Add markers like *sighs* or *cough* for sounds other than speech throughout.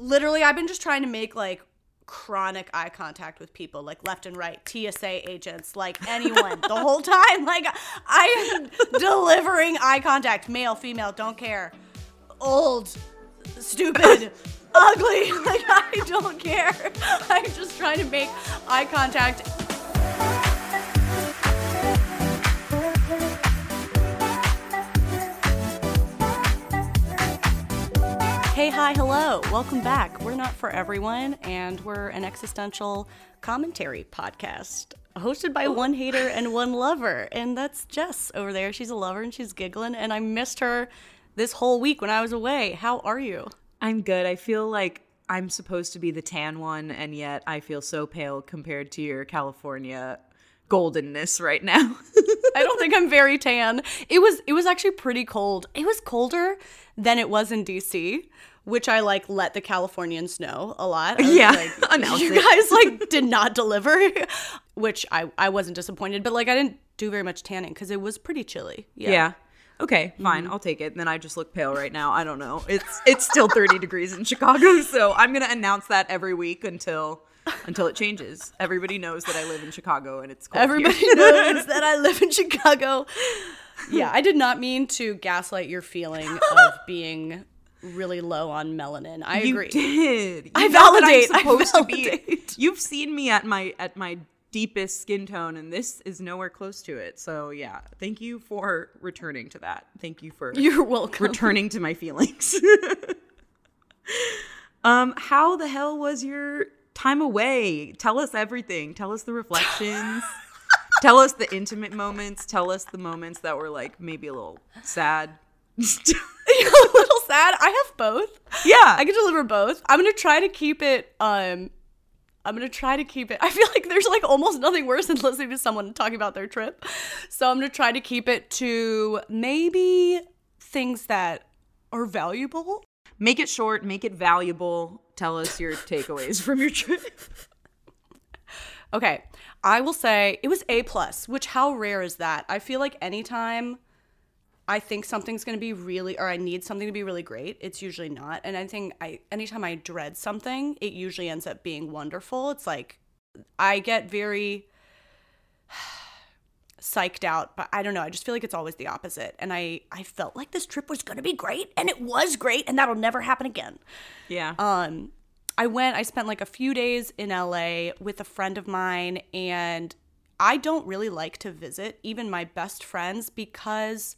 literally I've been just trying to make like chronic eye contact with people like left and right TSA agents like anyone the *laughs* whole time. Like I am delivering eye contact male female don't care. Old stupid ugly *laughs* like I don't care. I'm just trying to make eye contact Hey, hi, hello. Welcome back. We're not for everyone, and we're an existential commentary podcast hosted by one hater and one lover. And that's Jess over there. She's a lover and she's giggling, and I missed her this whole week when I was away. How are you? I'm good. I feel like I'm supposed to be the tan one, and yet I feel so pale compared to your California goldenness right now. *laughs* I don't think I'm very tan. It was it was actually pretty cold. It was colder than it was in DC, which I like let the Californians know a lot. I Yeah, like, *laughs* you guys like *laughs* did not deliver, which I I wasn't disappointed, but like I didn't do very much tanning because it was pretty chilly. Yeah. yeah. Okay, mm-hmm. fine. I'll take it. And then I just look pale right now. I don't know. It's it's still 30 *laughs* degrees in Chicago, so I'm gonna announce that every week until until it changes. Everybody knows that I live in Chicago and it's cold Everybody here. knows that I live in Chicago. Yeah, I did not mean to gaslight your feeling of being really low on melanin. I you agree. did. You I validate, I I'm supposed to be. validate. You've seen me at my at my deepest skin tone, and this is nowhere close to it. So yeah, thank you for returning to that. Thank you for *laughs* You're welcome. returning to my feelings. *laughs* um, how the hell was your time away? Tell us everything. Tell us the reflections. *laughs* Tell us the intimate moments. Tell us the moments that were like maybe a little sad. *laughs* A little sad. I have both. yeah. I can deliver both. I'm gonna try to keep it. Um, I'm gonna try to keep it. *laughs* I feel like there's like almost nothing worse than listening to someone talking about their trip. So I'm gonna try to keep it to maybe things that are valuable. Make it short, make it valuable. Tell us your takeaways from your trip. *laughs* Okay, I will say it was A plus. Which how rare is that? I feel like anytime I think something's gonna be really, or I need something to be really great, it's usually not. And I think I, anytime I dread something, it usually ends up being wonderful. It's like I get very *sighs* psyched out, but I don't know. I just feel like it's always the opposite. And I, I felt like this trip was gonna be great, and it was great, and that'll never happen again. Yeah. Um, I went, I spent like a few days in LA with a friend of mine, and I don't really like to visit even my best friends because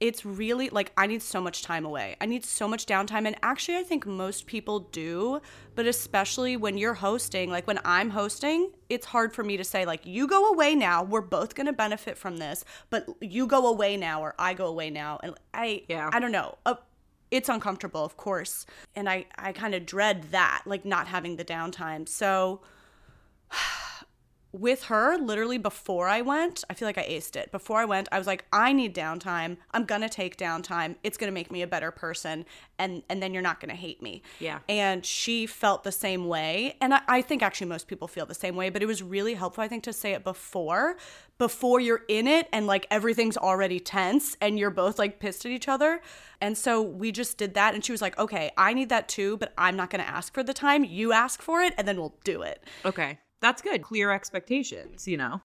it's really like I need so much time away. I need so much downtime. And actually, I think most people do, but especially when you're hosting, like when I'm hosting, it's hard for me to say, like, you go away now. We're both going to benefit from this, but you go away now or I go away now. And I, Yeah. I don't know. Uh, it's uncomfortable, of course. And I, I kind of dread that, like not having the downtime. So, *sighs* with her literally before I went, I feel like I aced it. Before I went, I was like, I need downtime. I'm gonna take downtime. It's gonna make me a better person, and and then you're not gonna hate me. Yeah. And she felt the same way, and I, I think actually most people feel the same way. But it was really helpful, I think, to say it before, before you're in it, and like everything's already tense, and you're both like pissed at each other. And so we just did that, and she was like, okay, I need that too, but I'm not gonna ask for the time. You ask for it, and then we'll do it. Okay. That's good. Clear expectations, you know?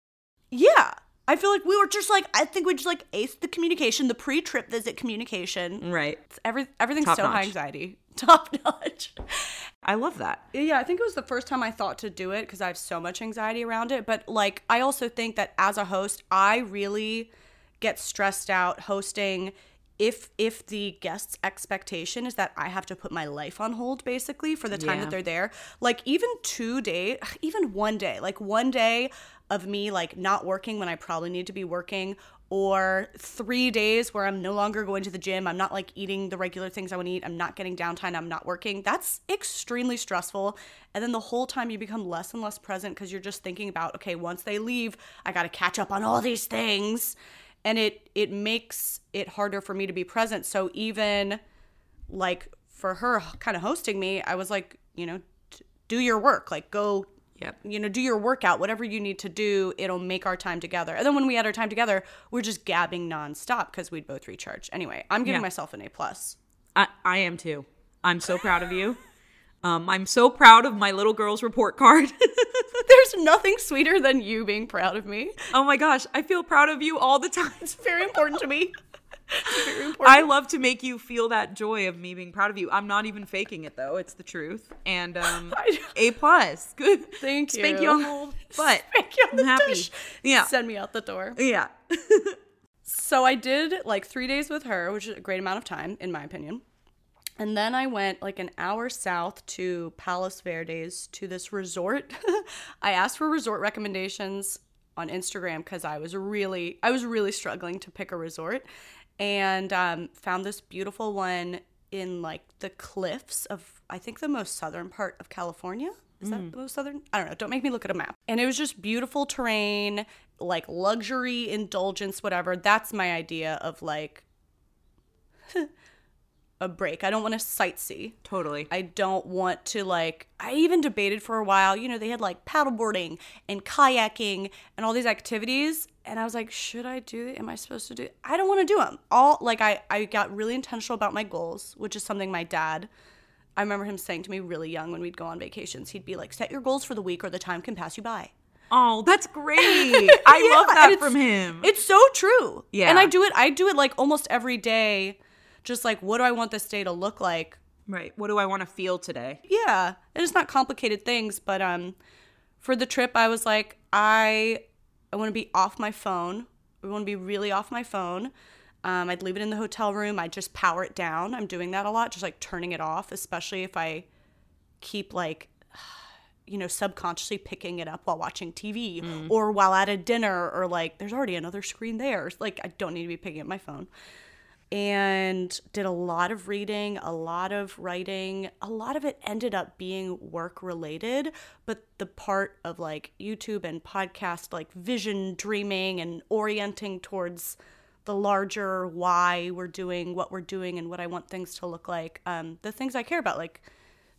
Yeah. I feel like we were just like I think we just like aced the communication, the pre-trip visit communication. Right. It's every everything's Top so high anxiety. *laughs* Top notch. I love that. Yeah, I think it was the first time I thought to do it because I have so much anxiety around it. But like, I also think that as a host, I really get stressed out hosting if if the guest's expectation is that I have to put my life on hold basically for the time Yeah. that they're there. Like even two days, *sighs* even one day, like one day of me like not working when I probably need to be working or 3 days where I'm no longer going to the gym, I'm not like eating the regular things I want to eat, I'm not getting downtime, I'm not working. That's extremely stressful. And then the whole time you become less and less present cuz you're just thinking about okay, once they leave, I got to catch up on all these things and it it makes it harder for me to be present. So even like for her kind of hosting me, I was like, you know, do your work, like go Yep. you know, do your workout, whatever you need to do, it'll make our time together. And then when we had our time together, we're just gabbing nonstop because we'd both recharge. Anyway, I'm giving Yeah. myself an A plus. I, I am too. I'm so proud of you. Um, I'm so proud of my little girl's report card. *laughs* There's nothing sweeter than you being proud of me. oh my gosh, I feel proud of you all the time. It's very important to me. It's very *laughs* important. I love to make you feel that joy of me being proud of you. I'm not even faking it though; it's the truth. And *laughs* um, a plus, good. Thank Spank you. you on the old butt. Thank you on I'm happy. dish. Yeah, Send me out the door. yeah. So I did like three days with her, which is a great amount of time, in my opinion. And then I went like an hour south to Palos Verdes to this resort. *laughs* I asked for resort recommendations on Instagram because I was really, I was really struggling to pick a resort, and um, found this beautiful one in like the cliffs of I think the most southern part of California. Is that the most southern? I don't know. Don't make me look at a map. And it was just beautiful terrain, like luxury, indulgence, whatever. That's my idea of like *laughs* a break. I don't want to sightsee. Totally. I don't want to like I even debated for a while, you know, they had like paddleboarding and kayaking and all these activities and I was like, should I do it? Am I supposed to do it? I don't want to do them. All like I I got really intentional about my goals, which is something my dad I remember him saying to me really young when we'd go on vacations. He'd be like, "Set your goals for the week or the time can pass you by." Oh, that's great. *laughs* I Yeah, love that from him. It's so true. Yeah. And I do it I do it like almost every day. Just like what do I want this day to look like? right. What do I want to feel today? yeah. And it's not complicated things but um for the trip i was like i i want to be off my phone. I want to be really off my phone. Um, i'd leave it in the hotel room. I'd just power it down. I'm doing that a lot just like turning it off especially if i keep like *sighs* you know subconsciously picking it up while watching tv or while at a dinner or like there's already another screen there. Like i don't need to be picking up my phone and did a lot of reading, a lot of writing. A lot of it ended up being work related, but the part of like YouTube and podcast, like vision dreaming and orienting towards the larger why we're doing what we're doing and what I want things to look like. Um, the things I care about, like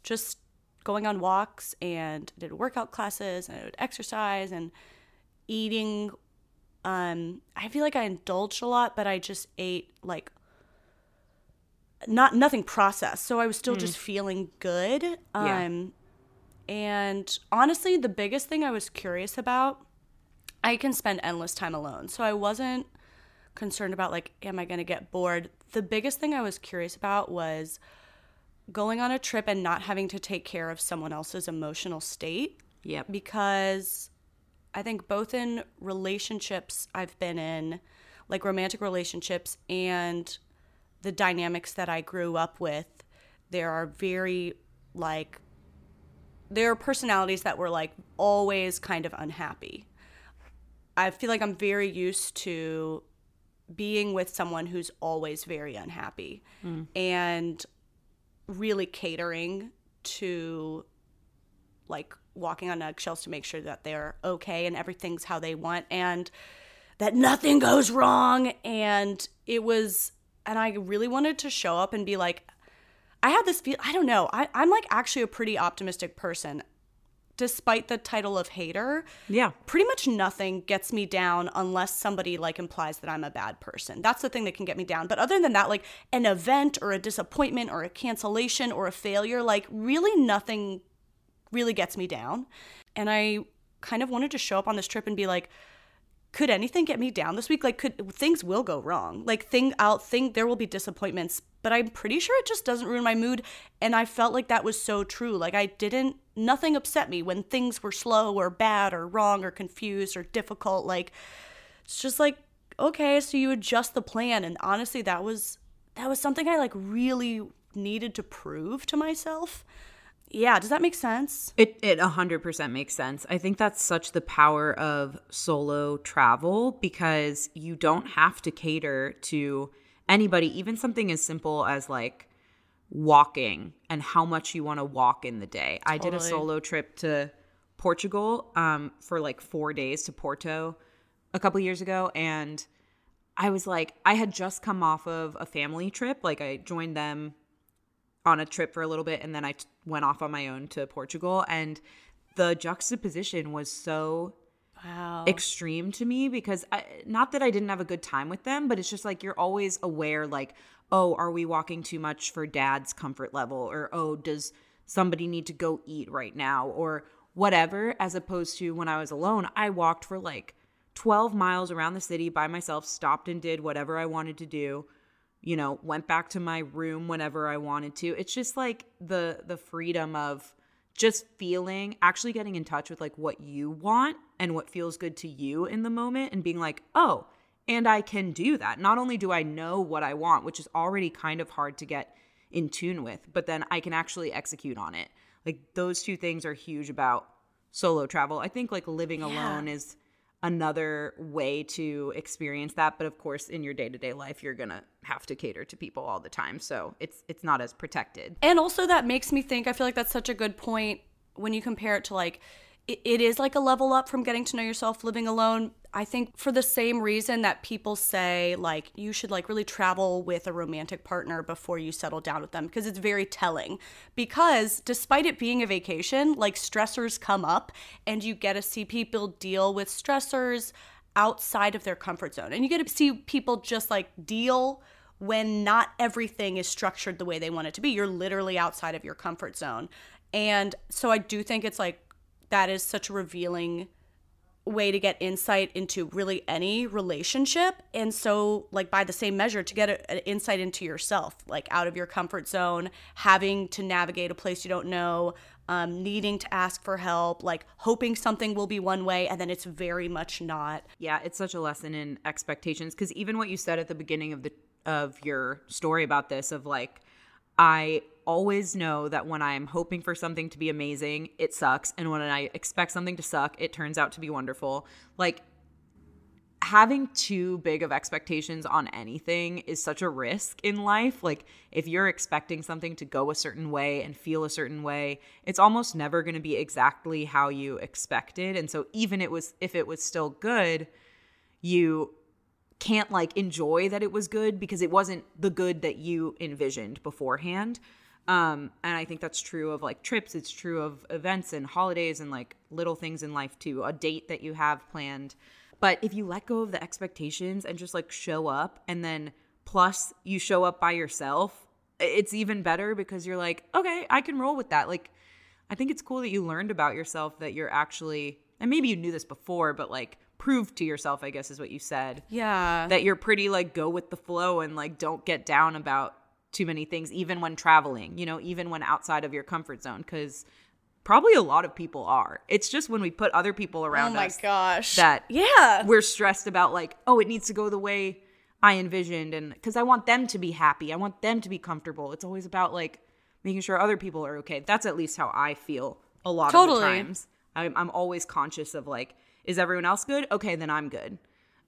just going on walks and did workout classes and I would exercise and eating um i feel like i indulged a lot but i just ate like not nothing processed so i was still just feeling good um and honestly the biggest thing i was curious about i can spend endless time alone so i wasn't concerned about like am i going to get bored. The biggest thing i was curious about was going on a trip and not having to take care of someone else's emotional state Yep. because I think both in relationships I've been in, like romantic relationships, and the dynamics that I grew up with, there are very like there are personalities that were like always kind of unhappy. I feel like I'm very used to being with someone who's always very unhappy mm. and really catering to like walking on eggshells to make sure that they're okay and everything's how they want and that nothing goes wrong and it was and i really wanted to show up and be like i had this feel i don't know I, i'm like actually a pretty optimistic person despite the title of hater Yeah. pretty much nothing gets me down unless somebody like implies that I'm a bad person. That's the thing that can get me down. But other than that, like an event or a disappointment or a cancellation or a failure, like really nothing really gets me down. And I kind of wanted to show up on this trip and be like, could anything get me down this week? Like, could things will go wrong? Like, thing I'll think there will be disappointments, but I'm pretty sure it just doesn't ruin my mood. And I felt like that was so true. Like, I didn't, nothing upset me when things were slow or bad or wrong or confused or difficult. Like, it's just like, okay, so you adjust the plan. And honestly, that was, that was something I like really needed to prove to myself. Yeah, does that make sense? It it 100% makes sense. I think that's such the power of solo travel because you don't have to cater to anybody, even something as simple as like walking and how much you want to walk in the day. I did a solo trip to Portugal um, for like 4 days to Porto a couple years ago and I was like I had just come off of a family trip, like I joined them on a trip for a little bit and then I t- went off on my own to Portugal and the juxtaposition was so Wow. extreme to me because I, not that I didn't have a good time with them but it's just like you're always aware like oh are we walking too much for dad's comfort level or oh does somebody need to go eat right now or whatever as opposed to when I was alone, I walked for like 12 miles around the city by myself, stopped and did whatever I wanted to do. You know, went back to my room whenever I wanted to. It's just like the the freedom of just feeling actually getting in touch with like what you want and what feels good to you in the moment and being like, "Oh, and I can do that. Not only do I know what I want, which is already kind of hard to get in tune with, but then I can actually execute on it. Like those two things are huge about solo travel. I think like living yeah. alone is another way to experience that, but of course in your day-to-day life you're going to have to cater to people all the time. So it's it's not as protected. And also that makes me think I feel like that's such a good point when you compare it to like it is like a level up from getting to know yourself living alone. I think for the same reason that people say like you should like really travel with a romantic partner before you settle down with them because it's very telling. Because despite it being a vacation, like stressors come up and you get to see people deal with stressors outside of their comfort zone. And you get to see people just like deal when not everything is structured the way they want it to be. You're literally outside of your comfort zone. And so I do think it's like that is such a revealing way to get insight into really any relationship. And so like by the same measure to get an insight into yourself like out of your comfort zone having to navigate a place you don't know um, needing to ask for help like hoping something will be one way and then it's very much not. Yeah it's such a lesson in expectations. Because even what you said at the beginning of the of your story about this of like i always know that when I'm hoping for something to be amazing, it sucks. And when I expect something to suck, it turns out to be wonderful. Like, having too big of expectations on anything is such a risk in life. Like, if you're expecting something to go a certain way and feel a certain way, it's almost never going to be exactly how you expected. And so, even it was if it was still good, you can't like enjoy that it was good because it wasn't the good that you envisioned beforehand. Um, and I think that's true of like trips. It's true of events and holidays and like little things in life too. A date that you have planned. But if you let go of the expectations and just like show up and then plus you show up by yourself, it's even better because you're like, okay, I can roll with that. Like, I think it's cool that you learned about yourself that you're actually, and maybe you knew this before, but like proved to yourself, I guess is what you said. Yeah. That you're pretty like go with the flow and like don't get down about too many things, even when traveling, you know, even when outside of your comfort zone, because probably a lot of people are. It's just when we put other people oh around oh my us gosh. that yeah we're stressed about like, oh, it needs to go the way I envisioned, and because I want them to be happy, I want them to be comfortable. It's always about like making sure other people are okay. That's at least how I feel a lot totally. of times. I'm, I'm always conscious of like, is everyone else good? Okay, then I'm good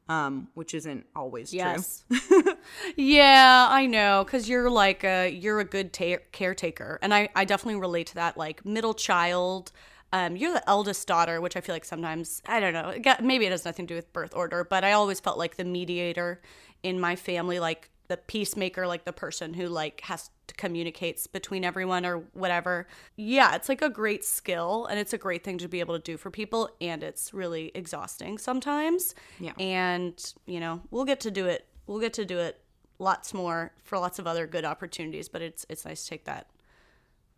um, which isn't always yes. true. *laughs* yeah, I know, because you're like a you're a good ta- caretaker, and I I definitely relate to that. Like middle child, um, you're the eldest daughter, which I feel like sometimes I don't know. Maybe it has nothing to do with birth order, but I always felt like the mediator in my family, like the peacemaker, like the person who like has to communicates between everyone or whatever. Yeah, it's like a great skill and it's a great thing to be able to do for people and it's really exhausting sometimes. Yeah. And, you know, we'll get to do it. We'll get to do it lots more for lots of other good opportunities, but it's it's nice to take that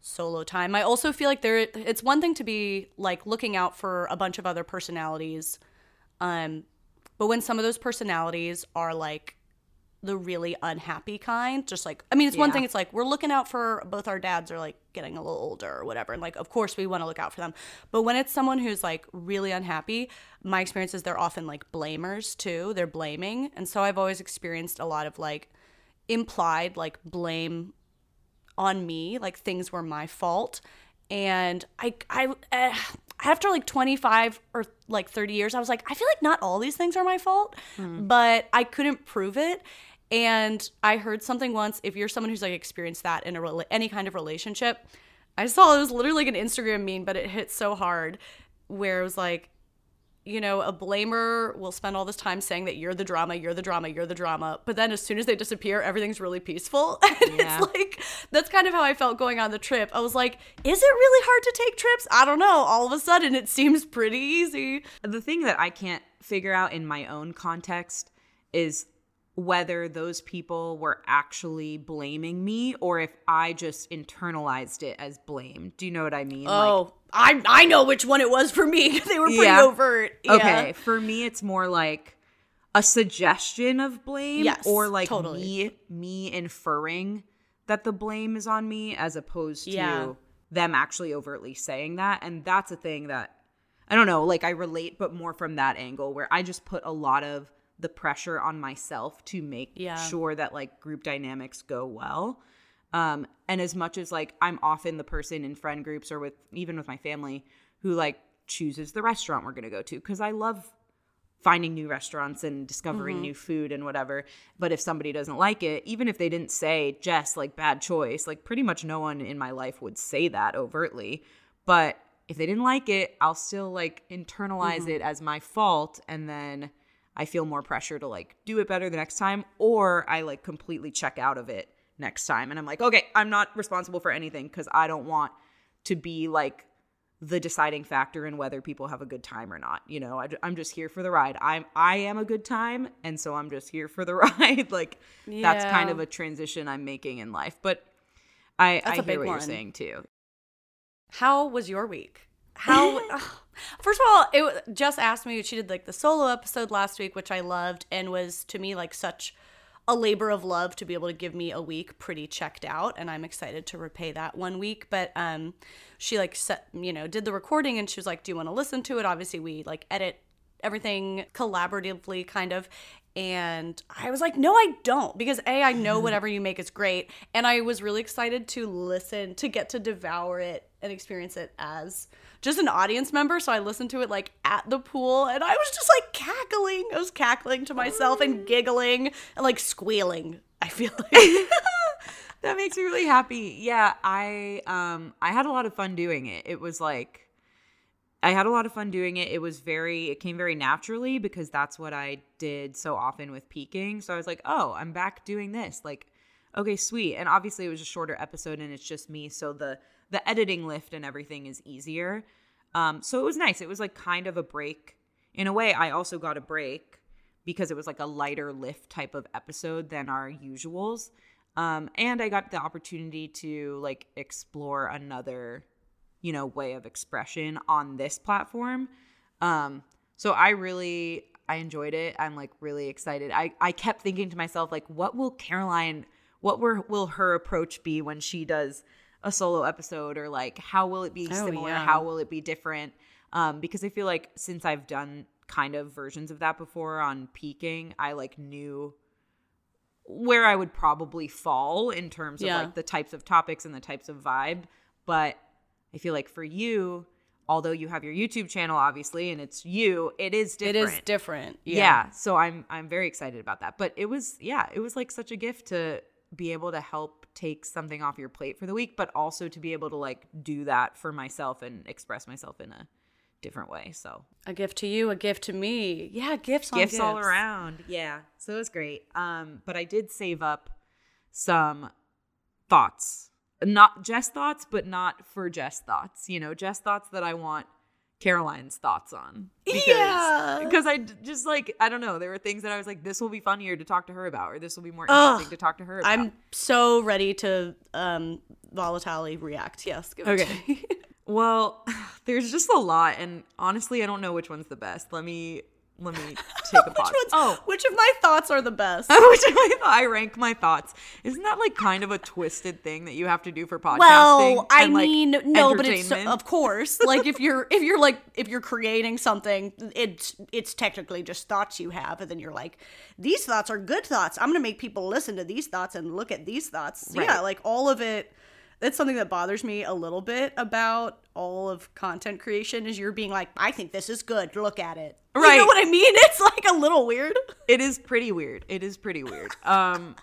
solo time. I also feel like there it's one thing to be like looking out for a bunch of other personalities um but when some of those personalities are like the really unhappy kind. Just like, I mean, it's yeah. one thing, it's like we're looking out for both our dads are like getting a little older or whatever. And like, of course, we want to look out for them. But when it's someone who's like really unhappy, my experience is they're often like blamers too. They're blaming. And so I've always experienced a lot of like implied like blame on me, like things were my fault. And I, I, uh, after like 25 or like 30 years, I was like, I feel like not all these things are my fault, mm. but I couldn't prove it. And I heard something once if you're someone who's like experienced that in a re- any kind of relationship, I saw it was literally like an Instagram meme, but it hit so hard where it was like, you know, a blamer will spend all this time saying that you're the drama, you're the drama, you're the drama. But then as soon as they disappear, everything's really peaceful. *laughs* and yeah. it's like, that's kind of how I felt going on the trip. I was like, is it really hard to take trips? I don't know. All of a sudden, it seems pretty easy. The thing that I can't figure out in my own context is whether those people were actually blaming me or if I just internalized it as blame. Do you know what I mean? Oh, I I know which one it was for me. *laughs* they were pretty Yeah. overt. Yeah. Okay, for me it's more like a suggestion of blame Yes, or like totally. me me inferring that the blame is on me as opposed to Yeah. them actually overtly saying that and that's a thing that I don't know, like I relate but more from that angle where I just put a lot of the pressure on myself to make Yeah. sure that like group dynamics go well. Um, and as much as like I'm often the person in friend groups or with even with my family who like chooses the restaurant we're gonna go to because I love finding new restaurants and discovering Mm-hmm. new food and whatever. But if somebody doesn't like it, even if they didn't say Jess like bad choice, like pretty much no one in my life would say that overtly. But if they didn't like it, I'll still like internalize Mm-hmm. it as my fault and then I feel more pressure to like do it better the next time or I like completely check out of it next time and I'm like, "Okay, I'm not responsible for anything cuz I don't want to be like the deciding factor in whether people have a good time or not. You know, I, am just here for the ride. I'm I am a good time, and so I'm just here for the *laughs* ride. like that's kind of a transition I'm making in life. But I That's I hear what one. you're saying too. How was your week? How? *laughs* First of all, it just asked me. She did like the solo episode last week, which I loved, and was to me like such a labor of love to be able to give me a week pretty checked out, and I'm excited to repay that one week. But um, she like set you know did the recording, and she was like, "Do you want to listen to it?" Obviously, we like edit everything collaboratively, kind of. And I was like, no, I don't. Because A, I know *laughs* whatever you make is great. And I was really excited to listen, to get to devour it and experience it as just an audience member. So I listened to it like at the pool and I was just like cackling. I was cackling to myself and giggling and like squealing. I feel *laughs* like. That makes me really happy. Yeah, I um I had a lot of fun doing it. It was like I had a lot of fun doing it. It was very it came very naturally because that's what I did so often with peaking. So I was like, "Oh, I'm back doing this." Like, okay, sweet. And obviously it was a shorter episode and it's just me, so the the editing lift and everything is easier. Um so it was nice. It was like kind of a break. In a way, I also got a break because it was like a lighter lift type of episode than our usuals. Um, and I got the opportunity to like explore another, you know, way of expression on this platform. Um, so I really I enjoyed it. I'm like really excited. I I kept thinking to myself like, what will Caroline, what were, will her approach be when she does a solo episode, or like how will it be Oh, similar? yeah. How will it be different? Um, because I feel like since I've done kind of versions of that before on peaking, I like knew where I would probably fall in terms Yeah. of like the types of topics and the types of vibe. But I feel like for you, although you have your YouTube channel, obviously, and it's you, it is it different. is different. Yeah. So I'm I'm very excited about that. But it was yeah, it was like such a gift to be able to help take something off your plate for the week, but also to be able to like do that for myself and express myself in a different way. So A gift to you, a gift to me. Yeah, gifts on gifts all around. Yeah. So it was great. Um, but I did save up some thoughts. Not Jess thoughts, but not for Jess thoughts. You know, Jess thoughts that I want Caroline's thoughts on. Because, Yeah. Because I just like, I don't know, there were things that I was like, this will be funnier to talk to her about, or this will be more Ugh. interesting to talk to her about. I'm so ready to um volatilely react. Yes. Okay. *laughs* Well, *sighs* there's just a lot, and honestly, I don't know which one's the best. Let me let me take a *laughs* pause. which ones, oh, which of my thoughts are the best? *laughs* which of my I rank my thoughts. Isn't that like kind of a twisted thing that you have to do for podcasting? Well, I and, like, mean, no, but it's of course like if you're if you're like if you're creating something, it's it's technically just thoughts you have, and then you're like, these thoughts are good thoughts. I'm gonna make people listen to these thoughts and look at these thoughts. So, Yeah, like all of it. That's something that bothers me a little bit about all of content creation is you're being like, I think this is good. Look at it. Right. You know what I mean? *laughs* It's like a little weird. It is pretty weird. It is pretty weird. *laughs* Um,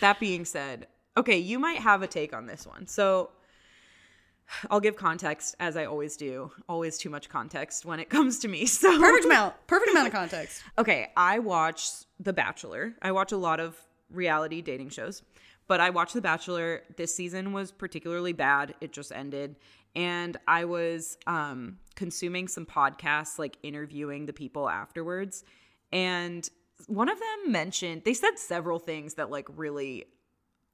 that being said, okay, you might have a take on this one. So I'll give context as I always do. Always too much context when it *laughs* comes to me. So Perfect amount. Perfect amount of context. Okay, I watch The Bachelor. I watch a lot of reality dating shows, but I watched The Bachelor. This season was particularly bad. It just ended. And I was um, consuming some podcasts, like interviewing the people afterwards. And one of them mentioned they said several things that like really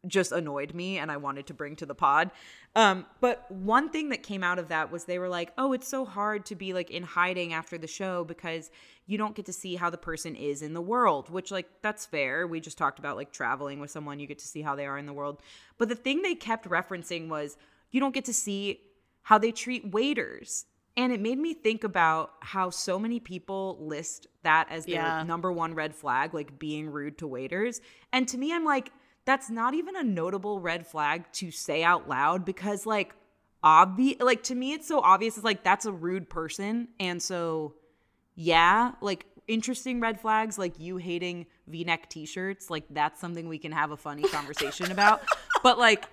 just annoyed me and I wanted to bring to the pod. Um, but one thing that came out of that was they were like, "Oh, it's so hard to be like in hiding after the show because you don't get to see how the person is in the world." Which like that's fair. We just talked about like traveling with someone, you get to see how they are in the world. But the thing they kept referencing was you don't get to see how they treat waiters. And it made me think about how so many people list that as their Yeah. number one red flag, like being rude to waiters. And to me, I'm like, that's not even a notable red flag to say out loud because, like, obvious, like, to me, it's so obvious. It's like, that's a rude person. And so, yeah, like, interesting red flags, like you hating v neck t shirts, like, that's something we can have a funny conversation about. *laughs* But, like,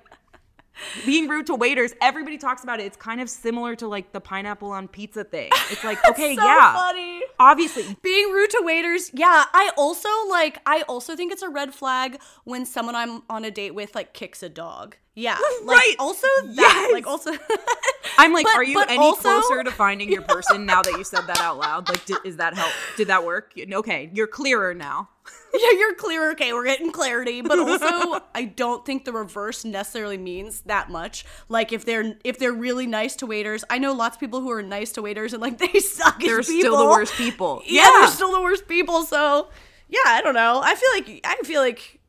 being rude to waiters, everybody talks about it. It's kind of similar to like the pineapple on pizza thing. It's like, *laughs* okay, so yeah. funny. Obviously, being rude to waiters yeah i also like i also think it's a red flag when someone i'm on a date with like kicks a dog yeah like *laughs* Right. also that Yes. like also *laughs* *laughs* I'm like, But- are you any also- closer to finding your *laughs* person now that you said that out loud? Like, did, is that help? Did that work? Okay, you're clearer now. *laughs* yeah you're clear okay we're getting clarity but also i don't think the reverse necessarily means that much like if they're if they're really nice to waiters i know lots of people who are nice to waiters and like *laughs* they suck They're still the worst people. yeah, they're still the worst people so yeah i don't know i feel like i feel like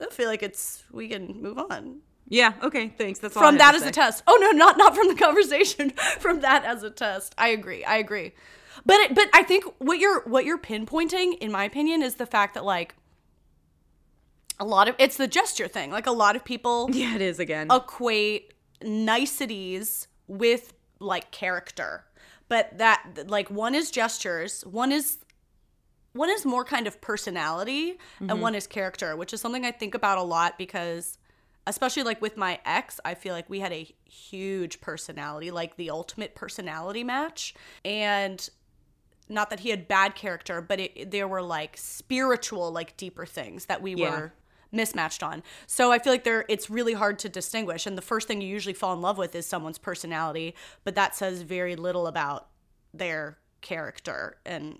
i feel like it's we can move on yeah. Okay, thanks. That's all from that as say. a test. Oh no, not not from the *laughs* conversation. from that as a test. I agree. I agree. But it, but I think what you're what you're pinpointing, in my opinion, is the fact that like a lot of it's the gesture thing. Like a lot of people *laughs* Yeah, it is again. equate niceties with like character. But that like one is gestures, one is one is more kind of personality and mm-hmm. one is character, which is something I think about a lot because especially like with my ex, I feel like we had a huge personality, like the ultimate personality match. And not that he had bad character, but it, there were like spiritual, like deeper things that we Yeah. were mismatched on. So I feel like there it's really hard to distinguish and the first thing you usually fall in love with is someone's personality, but that says very little about their character and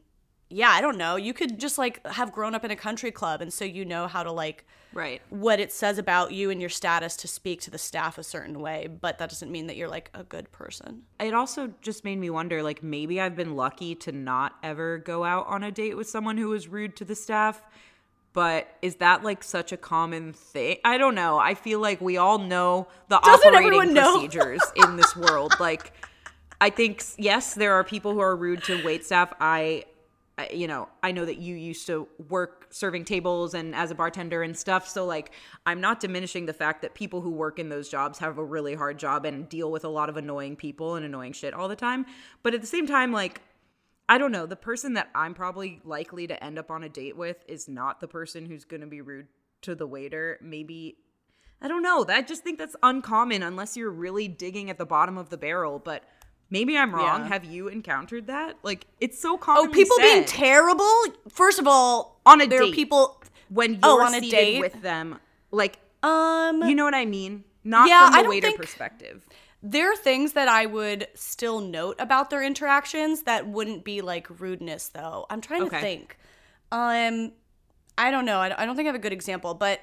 yeah, I don't know. You could just like have grown up in a country club and so you know how to like right. what it says about you and your status to speak to the staff a certain way, but that doesn't mean that you're like a good person. It also just made me wonder like maybe I've been lucky to not ever go out on a date with someone who was rude to the staff. But is that like such a common thing? I don't know. I feel like we all know the Doesn't operating procedures in this world. Like I think yes, there are people who are rude to wait staff. I I- you know, I know that you used to work serving tables and as a bartender and stuff. So, like, I'm not diminishing the fact that people who work in those jobs have a really hard job and deal with a lot of annoying people and annoying shit all the time. But at the same time, like, I don't know, the person that I'm probably likely to end up on a date with is not the person who's going to be rude to the waiter. Maybe. I don't know. I just think that's uncommon unless you're really digging at the bottom of the barrel. But maybe I'm wrong. Yeah. Have you encountered that? Like, it's so common. Oh, people being terrible? First of all, On a there are date. people when you're Oh, on a date? with them, like um you know what I mean? Not Yeah, from the waiter perspective. there are things that I would still note about their interactions that wouldn't be like rudeness though. I'm trying Okay. to think. Um I don't know. I don't think I have a good example, but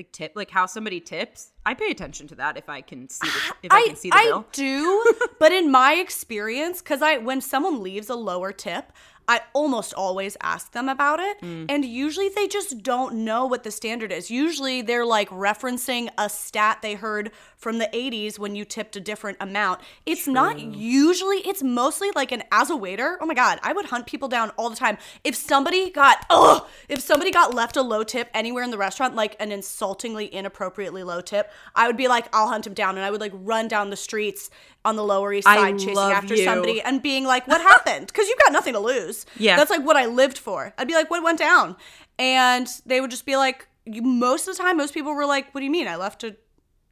Like tip, like how somebody tips. I pay attention to that if I can see the, *sighs* if I, I, can see the I bill. do, *laughs* but in my experience, because I when someone leaves a lower tip, I almost always ask them about it, Mm. and usually they just don't know what the standard is. Usually they're like referencing a stat they heard from the 80s when you tipped a different amount. It's not usually. It's mostly like an as a waiter. Oh my god, I would hunt people down all the time. If somebody got oh, if somebody got left a low tip anywhere in the restaurant, like an insultingly inappropriately low tip, I would be like, I'll hunt him down, and I would like run down the streets on the Lower East I Side chasing after you. somebody and being like, "What happened?" Because you've got nothing to lose. Yeah. that's like what I lived for. I'd be like, "What went down?" And they would just be like, you, most of the time, most people were like, "What do you mean? I left a."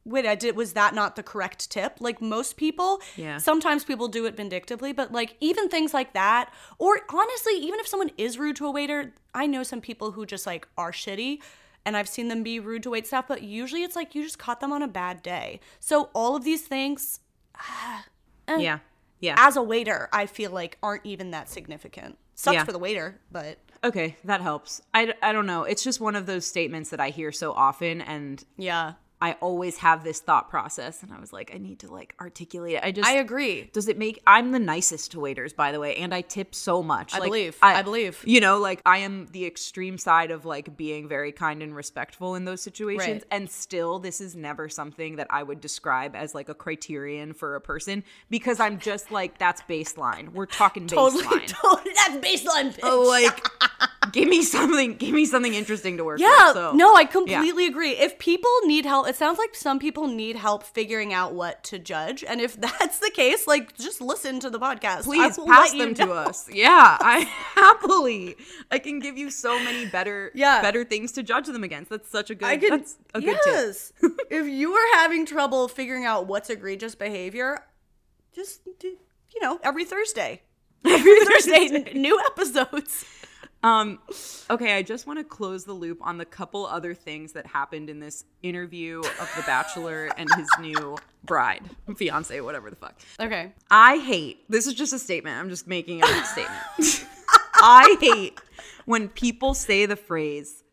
Wait, I did. Was that not the correct tip? Like most people, Yeah. Sometimes people do it vindictively, but like even things like that, or honestly, even if someone is rude to a waiter, I know some people who just like are shitty, and I've seen them be rude to wait staff. But usually, it's like you just caught them on a bad day. So all of these things, *sighs* Eh. yeah, yeah. as a waiter, I feel like aren't even that significant. Sucks Yeah. for the waiter, but Okay, that helps. I, I don't know. It's just one of those statements that I hear so often, and yeah, I always have this thought process, and I was like, I need to like articulate it. I just I agree. Does it make? I'm the nicest to waiters, by the way, and I tip so much. I Like, believe. I believe. You know, like I am the extreme side of like being very kind and respectful in those situations, Right. and still, this is never something that I would describe as like a criterion for a person because I'm just like that's baseline. We're talking Totally, baseline. totally. That's baseline. Bitch. Oh, like *laughs* give me something, give me something interesting to work Yeah, with. So, no, I completely agree. If people need help, it sounds like some people need help figuring out what to judge. And if *laughs* that's the case, like just listen to the podcast. Please pass them to know. us. Yeah, I *laughs* happily. I can give you so many better, Yeah. better things to judge them against. That's such a good. I can, that's a good tip. yes. *laughs* if you are having trouble figuring out what's egregious behavior, just do, you know, every Thursday. Every Thursday, new episodes. Um, okay, I just want to close the loop on the couple other things that happened in this interview of The Bachelor and his new bride, fiance, whatever the fuck. Okay. I hate this is just a statement. I'm just making a statement. *laughs* I hate when people say the phrase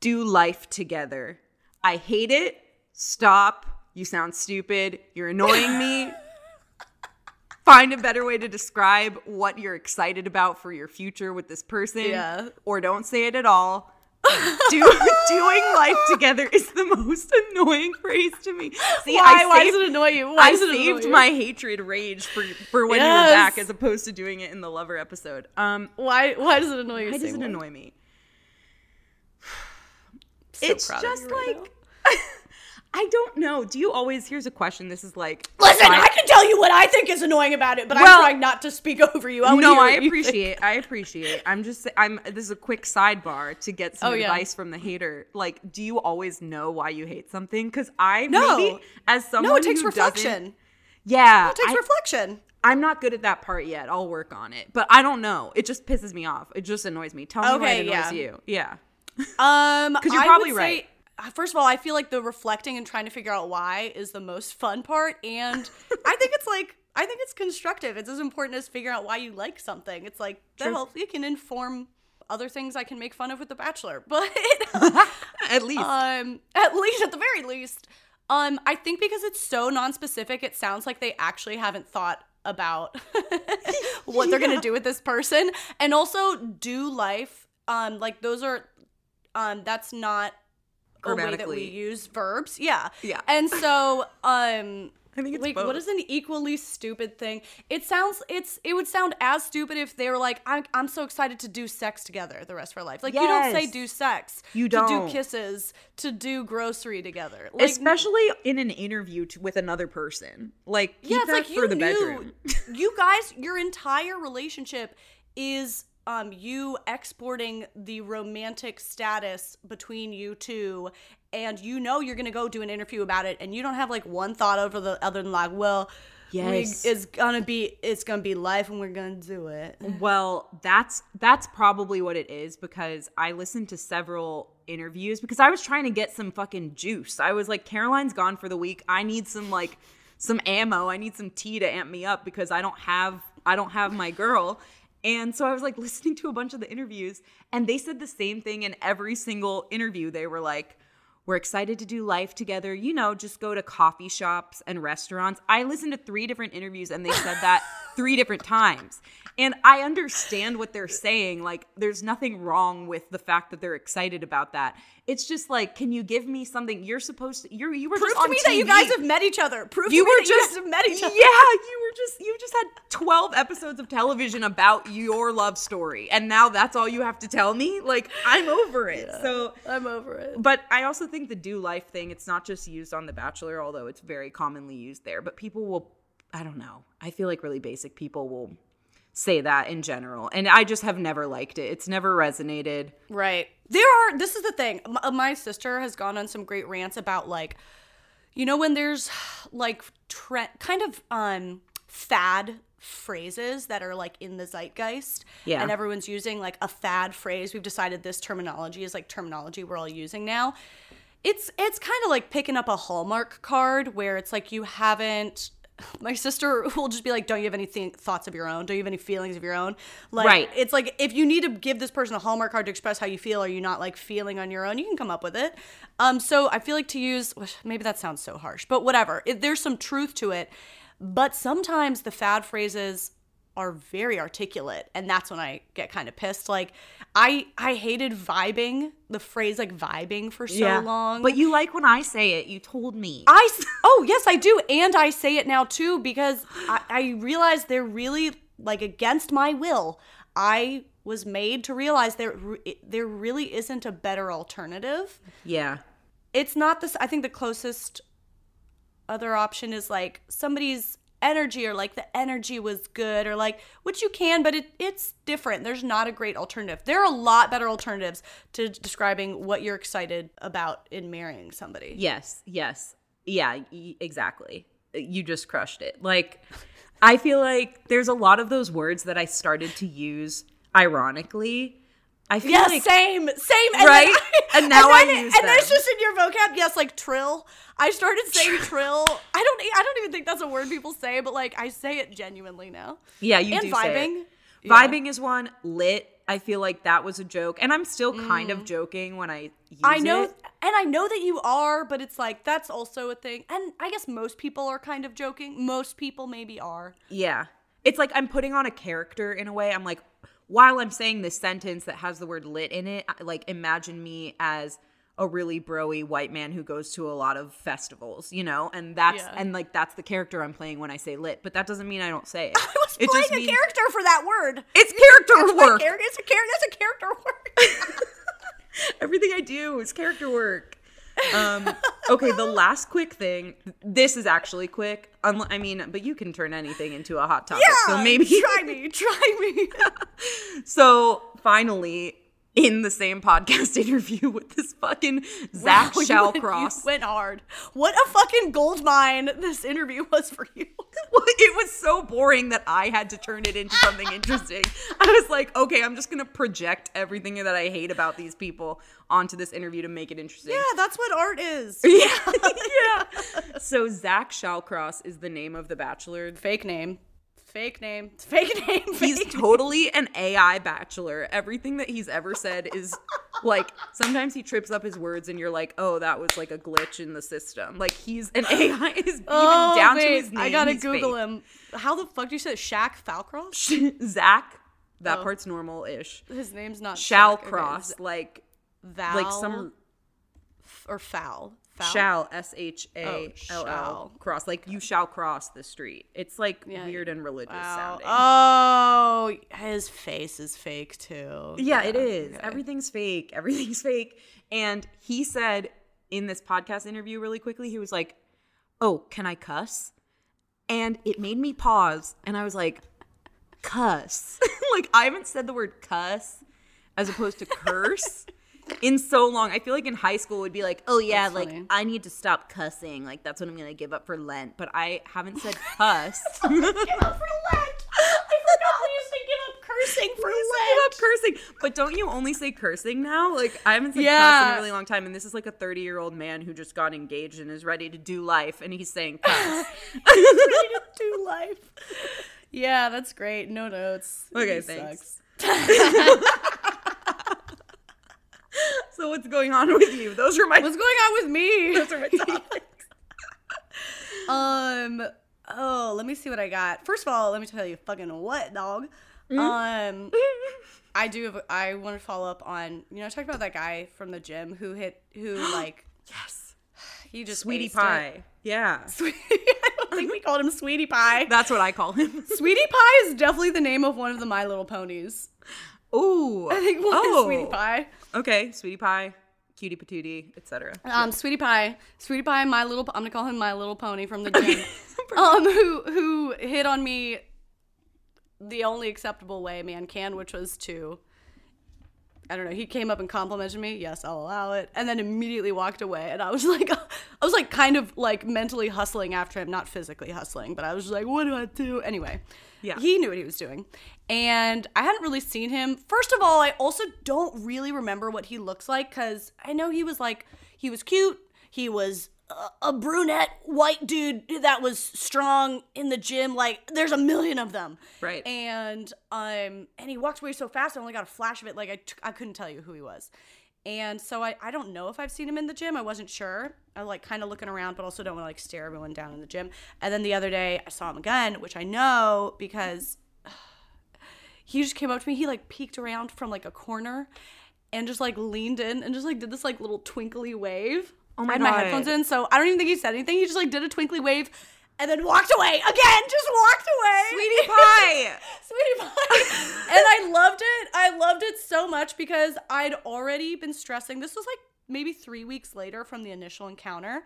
do life together. I hate it. Stop. You sound stupid. You're annoying me. Find a better way to describe what you're excited about for your future with this person. Yeah. Or don't say it at all. Do, *laughs* doing life together is the most annoying phrase to me. See, Why? I Why saved- does it annoy you? Why I saved my hatred rage for for when you were back as opposed to doing it in the lover episode. Um Why? Why does it annoy you? why does it annoy me? *sighs* So it's just right like *laughs* I don't know. Do you always here's a question. This is like Listen, side- I can tell you what I think is annoying about it, but Well- I'm trying not to speak over you. I no, I what you think. appreciate. I appreciate. I'm just. I'm. This is a quick sidebar to get some Oh, yeah. advice from the hater. Like, do you always know why you hate something? Because I No. maybe as someone No, it takes reflection. Yeah, It takes I- reflection. I'm not good at that part yet. I'll work on it, but I don't know. It just pisses me off. It just annoys me. Tell me why it annoys yeah. you. Yeah. Um, *laughs* because you're I probably would say- right. uh, First of all, I feel like the reflecting and trying to figure out why is the most fun part, and I think it's like I think it's constructive. It's as important as figuring out why you like something. It's like that helps. It can inform other things I can make fun of with The Bachelor, *laughs* but *laughs* At least. um, at least at the very least, um, I think because it's so non-specific, it sounds like they actually haven't thought about *laughs* what they're gonna do with this person, and also do life. Um, like those are, um, that's not a way that we use verbs. Yeah, Yeah. and so, *laughs* um. I think it's like both. what is an equally stupid thing? It sounds it's it would sound as stupid if they were like I'm I'm so excited to do sex together the rest of our life. Like you don't say do sex. You don't. do kisses, to do grocery together. Like Especially in an interview to, with another person. Like, yeah, it's like for you the knew bedroom. you *laughs* guys your entire relationship is um you exporting the romantic status between you two and you know you're gonna go do an interview about it and you don't have like one thought over the other than like well Yes. we, it's gonna be it's gonna be life and we're gonna do it Well, that's that's probably what it is because I listened to several interviews because I was trying to get some fucking juice. I was like, Caroline's gone for the week. I need some like some ammo. I need some tea to amp me up because I don't have I don't have my girl. And so I was like *laughs* listening to a bunch of the interviews and they said the same thing in every single interview. They were like, we're excited to do life together. You know, just go to coffee shops and restaurants. I listened to three different interviews and they said that *laughs* three different times. And I understand what they're saying. Like, there's nothing wrong with the fact that they're excited about that. It's just like, can you give me something you're supposed to? You're you were prove just to on me that you guys have met each other prove You to me were that just you guys have met each other Yeah, you were just you just had 12 episodes of television about your love story and now that's all you have to tell me? Like I'm over it. So i'm over it but I also think the do life thing, it's not just used on The Bachelor, although it's very commonly used there. But people will, I don't know. I feel like really basic people will say that in general. And I just have never liked it. It's never resonated. Right. There are, this is the thing. My, my sister has gone on some great rants about like, you know, when there's like trend, kind of um fad phrases that are like in the zeitgeist Yeah. and everyone's using like a fad phrase we've decided this terminology is like terminology we're all using now it's it's kind of like picking up a hallmark card where it's like you haven't *laughs* my sister will just be like, "Don't you have any th- thoughts of your own? Don't you have any feelings of your own?" Like, Right. It's like if you need to give this person a hallmark card to express how you feel, or you're not like feeling on your own, you can come up with it. Um, so I feel like to use *sighs* maybe that sounds so harsh, but whatever. If there's some truth to it, but sometimes the fad phrases are very articulate and that's when i get kind of pissed like i i hated vibing the phrase like vibing for so long But you like when I say it. You told me. i oh yes I do and I say it now too because I, I realize they're really like against my will I was made to realize there there really isn't a better alternative yeah. it's not this I think the closest other option is like somebody's energy or like the energy was good or like which you can but it, it's different there's not a great alternative there are a lot better alternatives to describing what you're excited about in marrying somebody Yes, yes. Yeah, y- exactly. You just crushed it. Like, I feel like there's a lot of those words that I started to use ironically. I feel Yes, like same, same. And Right? I, And now I then, use And that's just in your vocab. Yes, like trill. I started saying trill. I don't. I don't even think that's a word people say, but like I say it genuinely now. yeah, you and do vibing. Yeah. Vibing is one. Lit. I feel like that was a joke, and I'm still kind of joking when I use Mm. I know, it. and I know that you are, but it's like that's also a thing. And I guess most people are kind of joking. Most people maybe are. Yeah. It's like I'm putting on a character in a way. I'm like, while I'm saying this sentence that has the word lit in it, like imagine me as a really broy white man who goes to a lot of festivals, you know? And that's Yeah. and like that's the character I'm playing when I say lit, but that doesn't mean I don't say it. *laughs* I was it playing a means- character for that word. It's character my work. character. It's a character. That's a character word. *laughs* Everything I do is character work. Um, okay, the last quick thing. This is actually quick. I mean, but you can turn anything into a hot topic. so maybe try me. Try me. *laughs* So finally, in the same podcast *laughs* interview with this fucking Zach Wow, *laughs* Shallcross. went- went hard. What a fucking gold mine this interview *laughs* was for you. it was so boring that I had to turn it into something interesting. I was like, okay, I'm just gonna project everything that I hate about these people onto this interview to make it interesting. Yeah, that's what art is. Yeah. yeah. So Zach Shallcross is the name of the bachelor. Fake name. Fake name. Fake *laughs* name. He's Fake totally an AI bachelor. Everything that he's ever said is like sometimes he trips up his words and you're like, oh, that was like a glitch in the system. Like he's an *laughs* AI is even *laughs* Oh, down wait, to his name. I gotta he's Google fake. him. How the fuck do you say it? Shaq Falcross? Zach, that Oh. part's normal ish. His name's not Shall Shaq. Okay, cross, like Val like some or foul. Foul. shall S H A L oh, shall. Cross. Like you shall cross the street. It's like Yeah, weird and religious Wow. sounding. Oh, his face is fake too. Yeah, it is. okay. Everything's fake. Everything's *laughs* fake. And he said in this podcast interview, really quickly, he was like, Oh, can I cuss? And it made me pause. And I was like, Cuss. *laughs* like, I haven't said the word cuss as opposed to *laughs* curse in so long. I feel like in high school would be like, Oh, yeah, That's like funny. I need to stop cussing. Like, that's what I'm to give up for Lent. But I haven't said *laughs* cuss. Give up for Lent. I forgot we used to give up cursing for We used to Lent. give up cursing. But don't you only say cursing now? Like I haven't said cuss in a really long time, and this is like a 30 year old man who just got engaged and is ready to do life, and he's saying cuss. *laughs* ready to do life. *laughs* Yeah, that's great. No notes. Okay, He thanks. So what's going on with you? Those are my What's going on with me? *laughs* those are my *laughs* topics. Um. Oh, let me see what I got. First of all, let me tell you, fucking what, dog? Mm-hmm. Um. *laughs* I do. Have, I want to follow up on. You know, I talked about that guy from the gym who hit. Who *gasps* like yes, *sighs* he just sweetie pie. Yeah, Sweetie. I don't think we called him Sweetie Pie. that's what I call him. Sweetie Pie is definitely the name of one of the My Little Ponies. Ooh, I think one oh. is Sweetie Pie. Okay, sweetie pie, cutie patootie, etc. Um, Sweetie Pie, Sweetie Pie, my little. I'm gonna call him my little pony from the gym. *laughs* um, who who hit on me the only acceptable way man can, which was to. I don't know. He came up and complimented me. Yes, I'll allow it. And then immediately walked away. And I was *laughs* like, I was like kind of like mentally hustling after him, not physically hustling, but I was just like, what do I do? Anyway, Yeah. he knew what he was doing. And I hadn't really seen him. First of all, I also don't really remember what he looks like because I know he was like, he was cute. He was a, brunette white dude that was strong in the gym. Like there's a million of them. Right. And um and he walked away so fast I only got a flash of it. Like I t- I couldn't tell you who he was. And so I, I don't know if I've seen him in the gym. I wasn't sure. I like kind of looking around, but also don't want to like stare everyone down in the gym. And then the other day I saw him again, which I know because *sighs* he just came up to me. He like peeked around from like a corner and just like leaned in and just like did this like little twinkly wave. Oh my I had my headphones in, so I don't even think he said anything. He just like did a twinkly wave and then walked away again. Just walked away. Sweetie pie. *laughs* Sweetie pie. and I loved it. I loved it so much because I'd already been stressing. This was like maybe three weeks later from the initial encounter.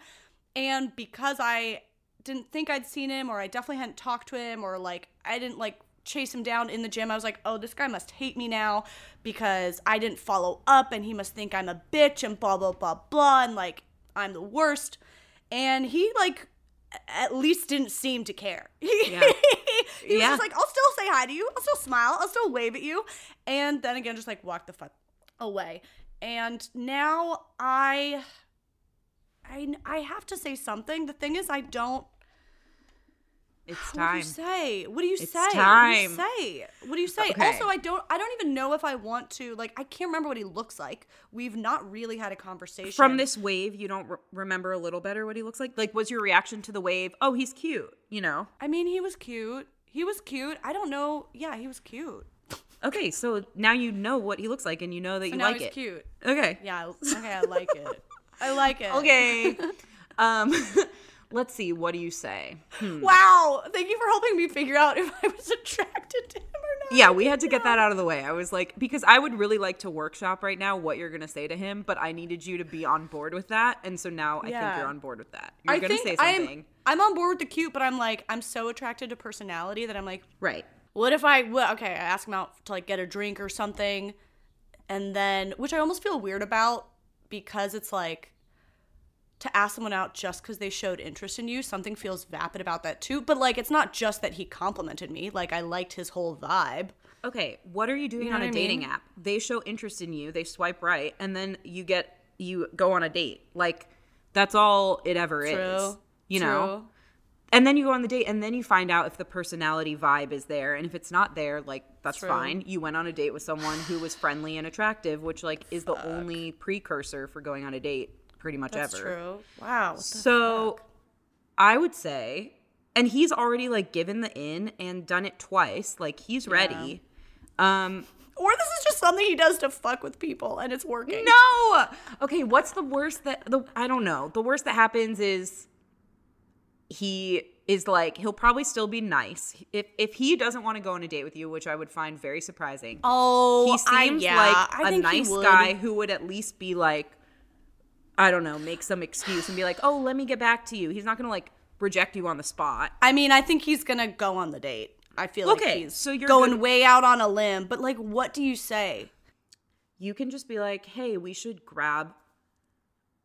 And because I didn't think I'd seen him, or I definitely hadn't talked to him, or like I didn't like chase him down in the gym, I was like, oh, this guy must hate me now because I didn't follow up and he must think I'm a bitch and blah, blah, blah, blah. And like, I'm the worst. And he like at least didn't seem to care. *laughs* Yeah. he was just like, I'll still say hi to you. I'll still smile. I'll still wave at you. And then again, just like walk the fuck away. And now I, I, I have to say something. The thing is, I don't. It's What do you say? What do you It's say? What do you say? What do you say? Okay. Also, I don't. I don't even know if I want to. Like, I can't remember what he looks like. We've not really had a conversation From this wave, you don't re- remember a little better what he looks like? Like, was your reaction to the wave, oh, he's cute, you know? I mean, he was cute. He was cute. I don't know. Yeah, he was cute. Okay, so now you know what he looks like and you know that So you now like he's it. cute. Okay. Yeah. Okay, I like it. I like it. *laughs* Okay. *laughs* um, *laughs* let's see. What do you say? Hmm. Wow. Thank you for helping me figure out if I was attracted to him or not. Yeah, we had to get that out of the way. I was like, because I would really like to workshop right now what you're gonna say to him, but I needed you to be on board with that, and so now I think you're on board with that. You're gonna think say I'm, something, I'm on board with the cute, but I'm like, I'm so attracted to personality that I'm like, right? what if I, well, okay, I ask him out to like get a drink or something, and then, which I almost feel weird about because it's like, to ask someone out just because they showed interest in you, something feels vapid about that too. But like, it's not just that he complimented me. Like, I liked his whole vibe. Okay, what are you doing know on what a I dating mean? app? They show interest in you, they swipe right, and then you get you go on a date. Like that's all it ever is. True. You know? And then you go on the date and then you find out if the personality vibe is there. And if it's not there, like that's True. fine. You went on a date with someone who was friendly and attractive, which like is the only precursor for going on a date pretty much That's ever. true. Wow. So fuck? I would say and he's already like given the in and done it twice. Like he's ready. Um Or this is just something he does to fuck with people and it's working. No. Okay, what's the worst that the I don't know. The worst that happens is he is like he'll probably still be nice. If if he doesn't want to go on a date with you, which I would find very surprising. Oh, he seems I, yeah, like I a nice guy who would at least be like I don't know, make some excuse and be like, "Oh, let me get back to you." He's not going to like reject you on the spot. I mean, I think he's gonna go on the date. I feel like Okay, he's so you're going good- way out on a limb. But like, what do you say? you can just be like, "Hey, we should grab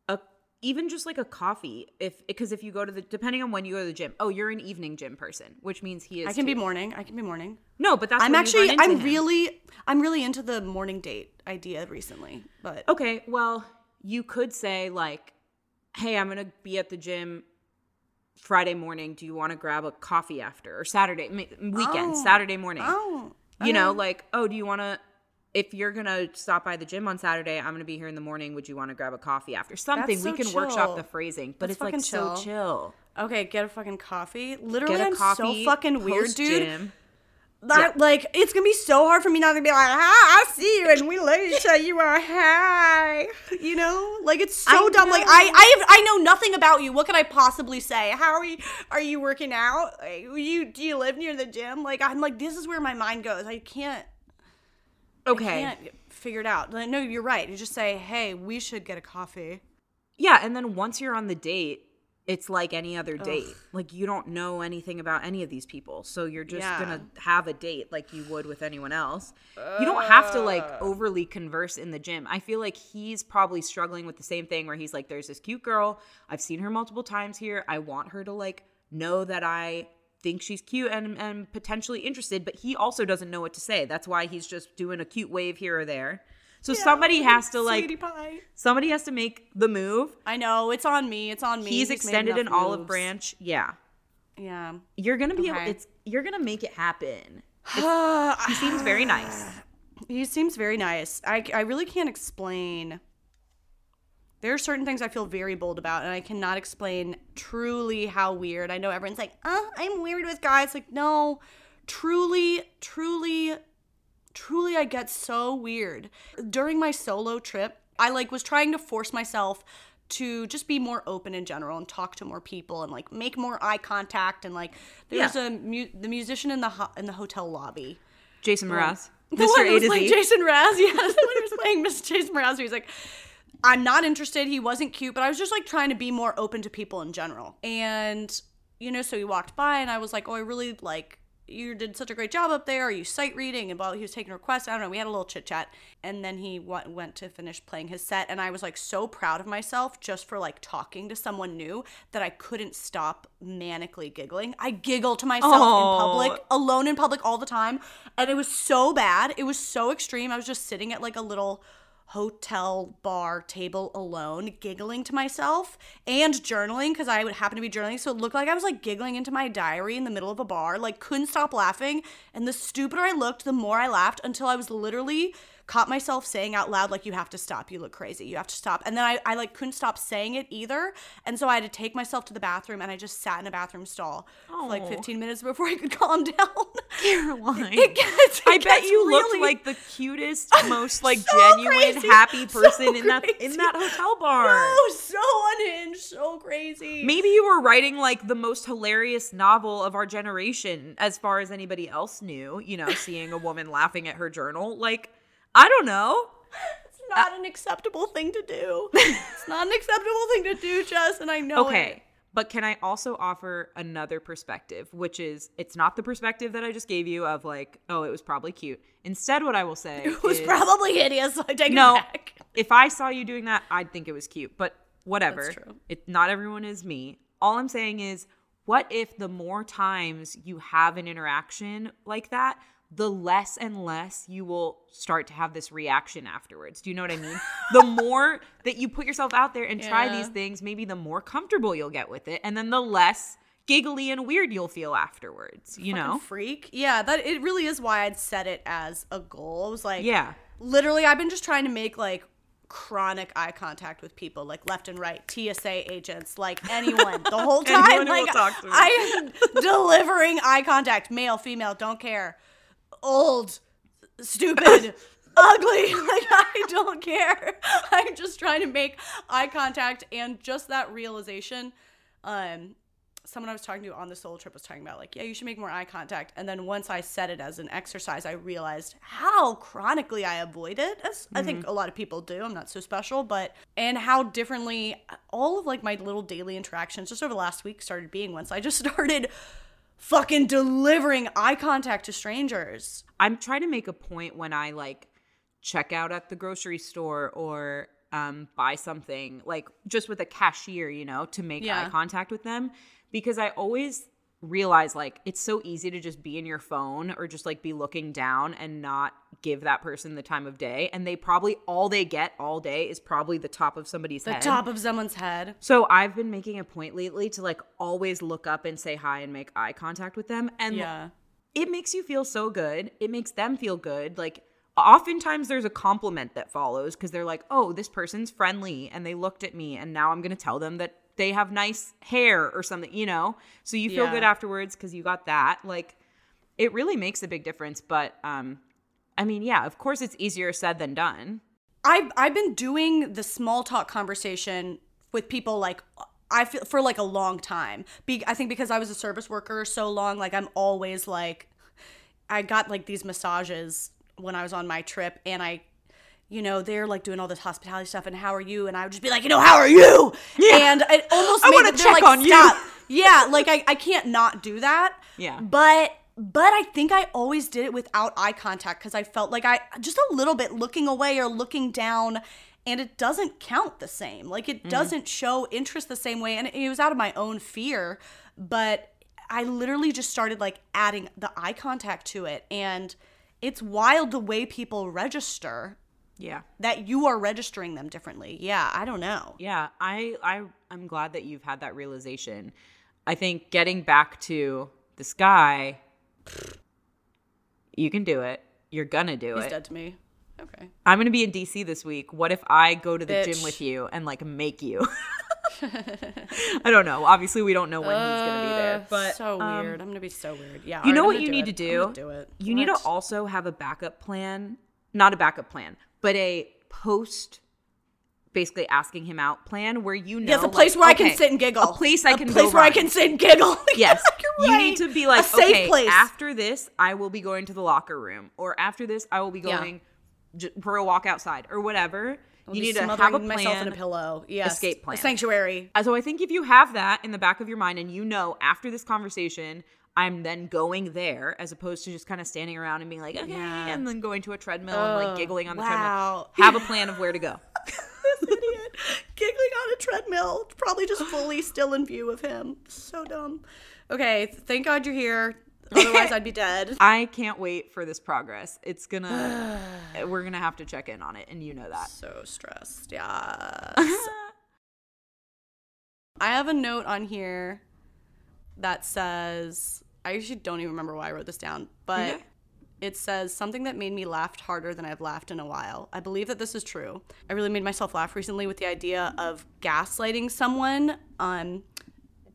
a even just like a coffee if because if you go to the depending on when you go to the gym. Oh, you're an evening gym person, which means he is. I can be morning. I can be morning. No, but that's I'm actually, I'm him. really, I'm really into the morning date idea recently. But okay. Well, you could say like, "Hey, I'm gonna be at the gym." Friday morning, do you want to grab a coffee after or Saturday weekend, Oh. Saturday morning? oh, you know, oh. like, oh, do you want to? If you're gonna stop by the gym on Saturday, I'm gonna be here in the morning. Would you want to grab a coffee after something? so we can chill. workshop the phrasing, but That's it's like fucking so chill. chill. okay, get a fucking coffee. Literally, Get a I'm coffee. so fucking weird, dude. That like it's gonna be so hard for me not to be like, hi, I see you, and we *laughs* look at each other. You are hi, you know, like it's so I dumb. Like. I, I, have, I know nothing about you. What could I possibly say? How are you? Are you working out? Like, you do you live near the gym? Like I'm like this is where my mind goes. I can't, Okay. can't figure it out. Like, no, you're right. You just say, hey, we should get a coffee. Yeah, and then once you're on the date, it's like any other date. Like you don't know anything about any of these people. So you're just Yeah. going to have a date like you would with anyone else. you don't have to like overly converse in the gym. I feel like he's probably struggling with the same thing where he's like there's this cute girl. I've seen her multiple times here. I want her to like know that I think she's cute and and potentially interested, but he also doesn't know what to say. That's why he's just doing a cute wave here or there. So somebody has to like pie. somebody has to make the move. I know it's on me. It's on me. He's made extended an enough olive branch. Yeah. Yeah. You're gonna be able it's you're gonna make it happen. *sighs* He seems very nice. He seems very nice. I, I really can't explain. There are certain things I feel very bold about, and I cannot explain truly how weird. I know everyone's like, uh, I'm weird with guys. Like, no, truly, truly, truly, I get so weird. During my solo trip, I like was trying to force myself to just be more open in general and talk to more people and like make more eye contact and like there's Yeah. a mu- the musician in the ho- in the hotel lobby Jason Mraz. *laughs* the Mr. one who was playing Z. Jason Raz, *laughs* yeah, the one who was playing Mr. Jason Raz. He's like, I'm not interested. He wasn't cute, but I was just like trying to be more open to people in general. And you know, so he walked by, and I was like, oh, I really like you did such a great job up there. Are you sight reading? And while he was taking requests, I don't know. We had a little chit chat, and then he w- went to finish playing his set, and I was like so proud of myself just for like talking to someone new that I couldn't stop manically giggling. I giggle to myself Oh. in public alone in public all the time and it was so bad it was so extreme i was just sitting at like a little hotel bar table alone giggling to myself and journaling because i would happen to be journaling so it looked like i was like giggling into my diary in the middle of a bar like couldn't stop laughing and the stupider i looked the more i laughed until i was literally caught myself saying out loud like you have to stop you look crazy you have to stop and then I, I like couldn't stop saying it either and so i had to take myself to the bathroom and i just sat in a bathroom stall for like Oh. 15 minutes before i could *laughs* calm down Caroline. It gets- it I bet you really- looked like the cutest, *laughs* most like So genuine, crazy. happy *laughs* So person in that in that hotel bar. Oh, so unhinged, so crazy. Maybe you were writing like the most hilarious novel of our generation, as far as anybody else knew. You know, seeing a woman laughing at her journal. Like, I don't know. it's not an acceptable thing to do. *laughs* it's not an acceptable thing to do, Jess, and I know Okay. it. But can I also offer another perspective, which is it's not the perspective that I just gave you of like, oh, it was probably cute. Instead, what I will say *laughs* It was is, probably hideous, so I take no. it back. If I saw you doing that, I'd think it was cute. But whatever. It not everyone is me. All I'm saying is, what if the more times you have an interaction like that, the less and less you will start to have this reaction afterwards. Do you know what I mean? the *laughs* more that you put yourself out there and try these things, maybe the more comfortable you'll get with it, and then the less giggly and weird you'll feel afterwards. You know? freak. Yeah, that it really is why I'd set it as a goal. It was like, Yeah. literally i've been just trying to make like chronic eye contact with people like left and right tsa agents like anyone the *laughs* whole time like talk to me. i am delivering eye contact male female don't care old stupid *laughs* ugly *laughs* like i don't care i'm just trying to make eye contact and just that realization um someone I was talking to on the solo trip was talking about like, yeah, you should make more eye contact. And then once I set it as an exercise, I realized how chronically I avoid it. As I think a lot of people do. I'm not so special, but and how differently all of like my little daily interactions just over the last week started being once I just *laughs* started fucking delivering eye contact to strangers. I'm trying to make a point when I like check out at the grocery store or um, buy something, like just with a cashier, you know, to make Yeah. eye contact with them. Because I always realize like it's so easy to just be in your phone or just like be looking down and not give that person the time of day. And they probably all they get all day is probably the top of somebody's head. The head. top of someone's head. So I've been making a point lately to like always look up and say hi and make eye contact with them. And Yeah. it makes you feel so good. It makes them feel good. Like oftentimes there's a compliment that follows because they're like, "Oh, this person's friendly," and they looked at me, and now I'm gonna tell them that they have nice hair or something, you know. So you feel Yeah. good afterwards because you got that. Like, it really makes a big difference. But um, I mean, yeah, of course it's easier said than done. I've I've been doing the small talk conversation with people like I feel for like a long time. Be, I think because I was a service worker so long, like I'm always like I got like these massages when I was on my trip and I you know, they're like doing all this hospitality stuff and how are you? And I would just be like, you know, how are you? Yeah. And it *laughs* almost I made wanna it- check like, on you. stop. Yeah, like I, I can't not do that. Yeah. But but I think I always did it without eye contact because I felt like I just a little bit looking away or looking down and it doesn't count the same. Like it mm-hmm. doesn't show interest the same way. And it was out of my own fear. But I literally just started like adding the eye contact to it. And it's wild the way people register Yeah. that you are registering them differently. Yeah, I don't know. Yeah, I I I'm glad that you've had that realization. I think getting back to this guy, you can do it. You're gonna do it. He's dead to me. Okay. I'm gonna be in DC this week. What if I go to the Bitch. gym with you and like make you? *laughs* I don't know. Obviously, we don't know when he's gonna be there, but so um, weird. I'm gonna be so weird. Yeah. You know what you need to it. do? Gonna do it. You need to also have a backup plan, not a backup plan, but a post basically asking him out plan where you know Yes, a place like, where I can sit and giggle. A place I A can place where I can sit and giggle. *laughs* Yes. You're You need to be like, a safe okay, place. after this, I will be going to the locker room, or after this, I will be going j- for a walk outside, or whatever. I'll you need to have a plan. myself in a pillow. Yes. escape plan. A sanctuary. So I think if you have that in the back of your mind, and you know after this conversation, I'm then going there, as opposed to just kind of standing around and being like, okay, Yeah. and then going to a treadmill and like Oh, giggling on the oh, wow. treadmill. Have a *laughs* plan of where to go. *laughs* this idiot giggling on a treadmill, probably just fully still in view of him. So dumb. Okay, thank God you're here. Otherwise, I'd be dead. *laughs* I can't wait for this progress. It's gonna, *sighs* we're gonna have to check in on it, and you know that. So stressed. Yes. I have a note on here that says I actually don't even remember why I wrote this down, but it says something that made me laugh harder than I've laughed in a while. I believe that this is true. I really made myself laugh recently with the idea of gaslighting someone, um,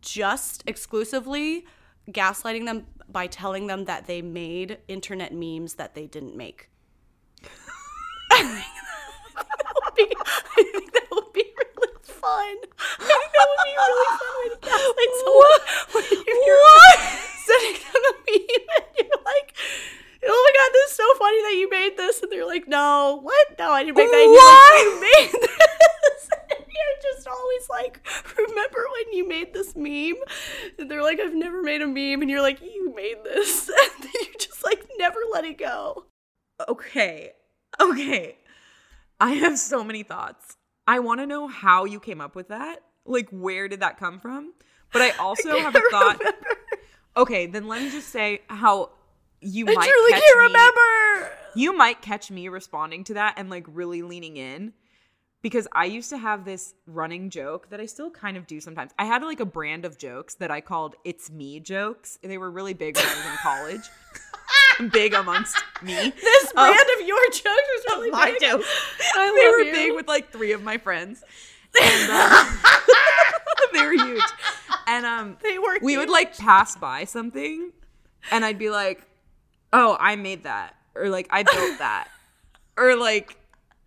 just exclusively gaslighting them by telling them that they made internet memes that they didn't make. *laughs* that would be, I think that would be really fun. I think that would be a really fun way to gaslight someone. *laughs* What? You're sending them *laughs* a meme and you're like, oh my god, this is so funny that you made this. And they're like, no, what? No, I didn't make that. You're like, you made *laughs* this. And you're just always like, remember when you made this meme? And they're like, I've never made a meme. And you're like, you made this. *laughs* And then you just like never let it go. Okay. Okay. I have so many thoughts. I want to know how you came up with that. Like, where did that come from? But I also have a thought. remember. Okay, then let me just say how you I might truly catch can't me- remember. You might catch me responding to that and like really leaning in because I used to have this running joke that I still kind of do sometimes. I had like a brand of jokes that I called "It's Me" jokes. They were really big when I was in college. *laughs* big amongst me. This Um, brand of your jokes was really my big. jokes. I they were you. big with like three of my friends. *laughs* And, uh, *laughs* they were huge. And um *laughs* They were we would like pass by something and I'd be like, "Oh, I made that." Or like, "I built that." *laughs* or like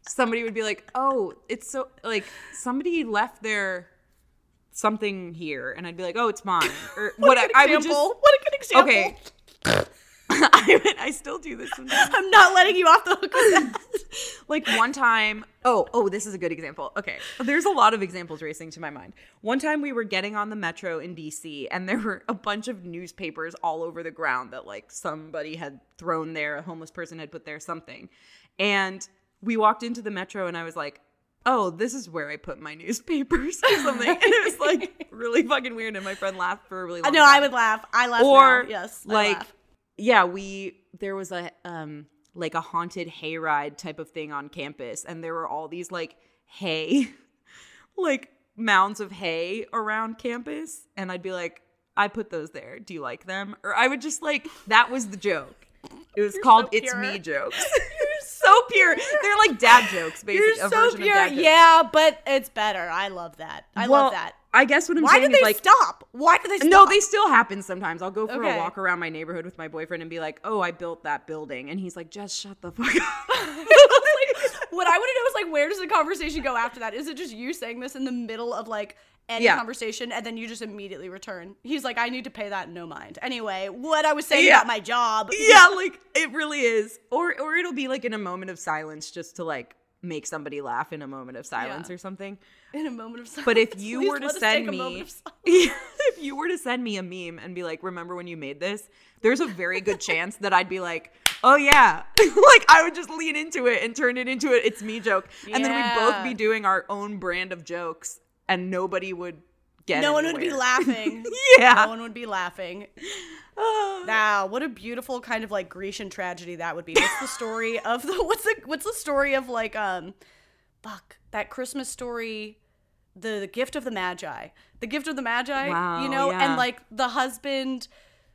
somebody would be like, "Oh, it's so like somebody left their something here." And I'd be like, "Oh, it's mine." Or What *laughs* what a good I would example. just what a good example. Okay. *laughs* I I still do this sometimes. I'm not letting you off the hook with that. *laughs* like one time oh oh this is a good example okay there's a lot of examples racing to my mind one time we were getting on the metro in dc and there were a bunch of newspapers all over the ground that like somebody had thrown there a homeless person had put there something and we walked into the metro and i was like oh this is where i put my newspapers or something and it was like *laughs* really fucking weird and my friend laughed for a really long no, time I would laugh. I laugh or now. Yes, I like laugh. Yeah we there was a um like a haunted hayride type of thing on campus and there were all these like hay *laughs* like mounds of hay around campus and i'd be like i put those there do you like them or i would just like that was the joke it was called so it's me jokes *laughs* *laughs* so pure they're like dad jokes basically You're so pure. of dad jokes. Yeah, but it's better. I love that. I Well, love that. I guess what i'm Why saying did is they like stop? Why did they stop? no, they still happen sometimes. I'll go for Okay. a walk around my neighborhood with my boyfriend and be like, "Oh, I built that building," and he's like, "Just shut the fuck up." *laughs* what I want to know is like, where does the conversation go after that? Is it just you saying this in the middle of like any Yeah. conversation and then you just immediately return? He's like, I need to pay that, no mind. Anyway, what I was saying Yeah. about my job. yeah, like it really is. Or or it'll be like in a moment of silence, just to like make somebody laugh in a moment of silence Yeah. or something. In a moment of silence. But if you Please were to send me, *laughs* if you were to send me a meme and be like, "Remember when you made this?" There's a very good *laughs* chance that I'd be like, "Oh yeah," *laughs* like I would just lean into it and turn it into a "it's me" joke, and then we'd both be doing our own brand of jokes, and nobody would get. no one would be laughing. *laughs* Yeah. No one would be laughing. *sighs* Wow, what a beautiful kind of like Grecian tragedy that would be. *laughs* What's the story of the *laughs* what's the what's the story of like um fuck, that Christmas story the, the gift of the magi. The gift of the magi, Wow, you know, yeah. and like the husband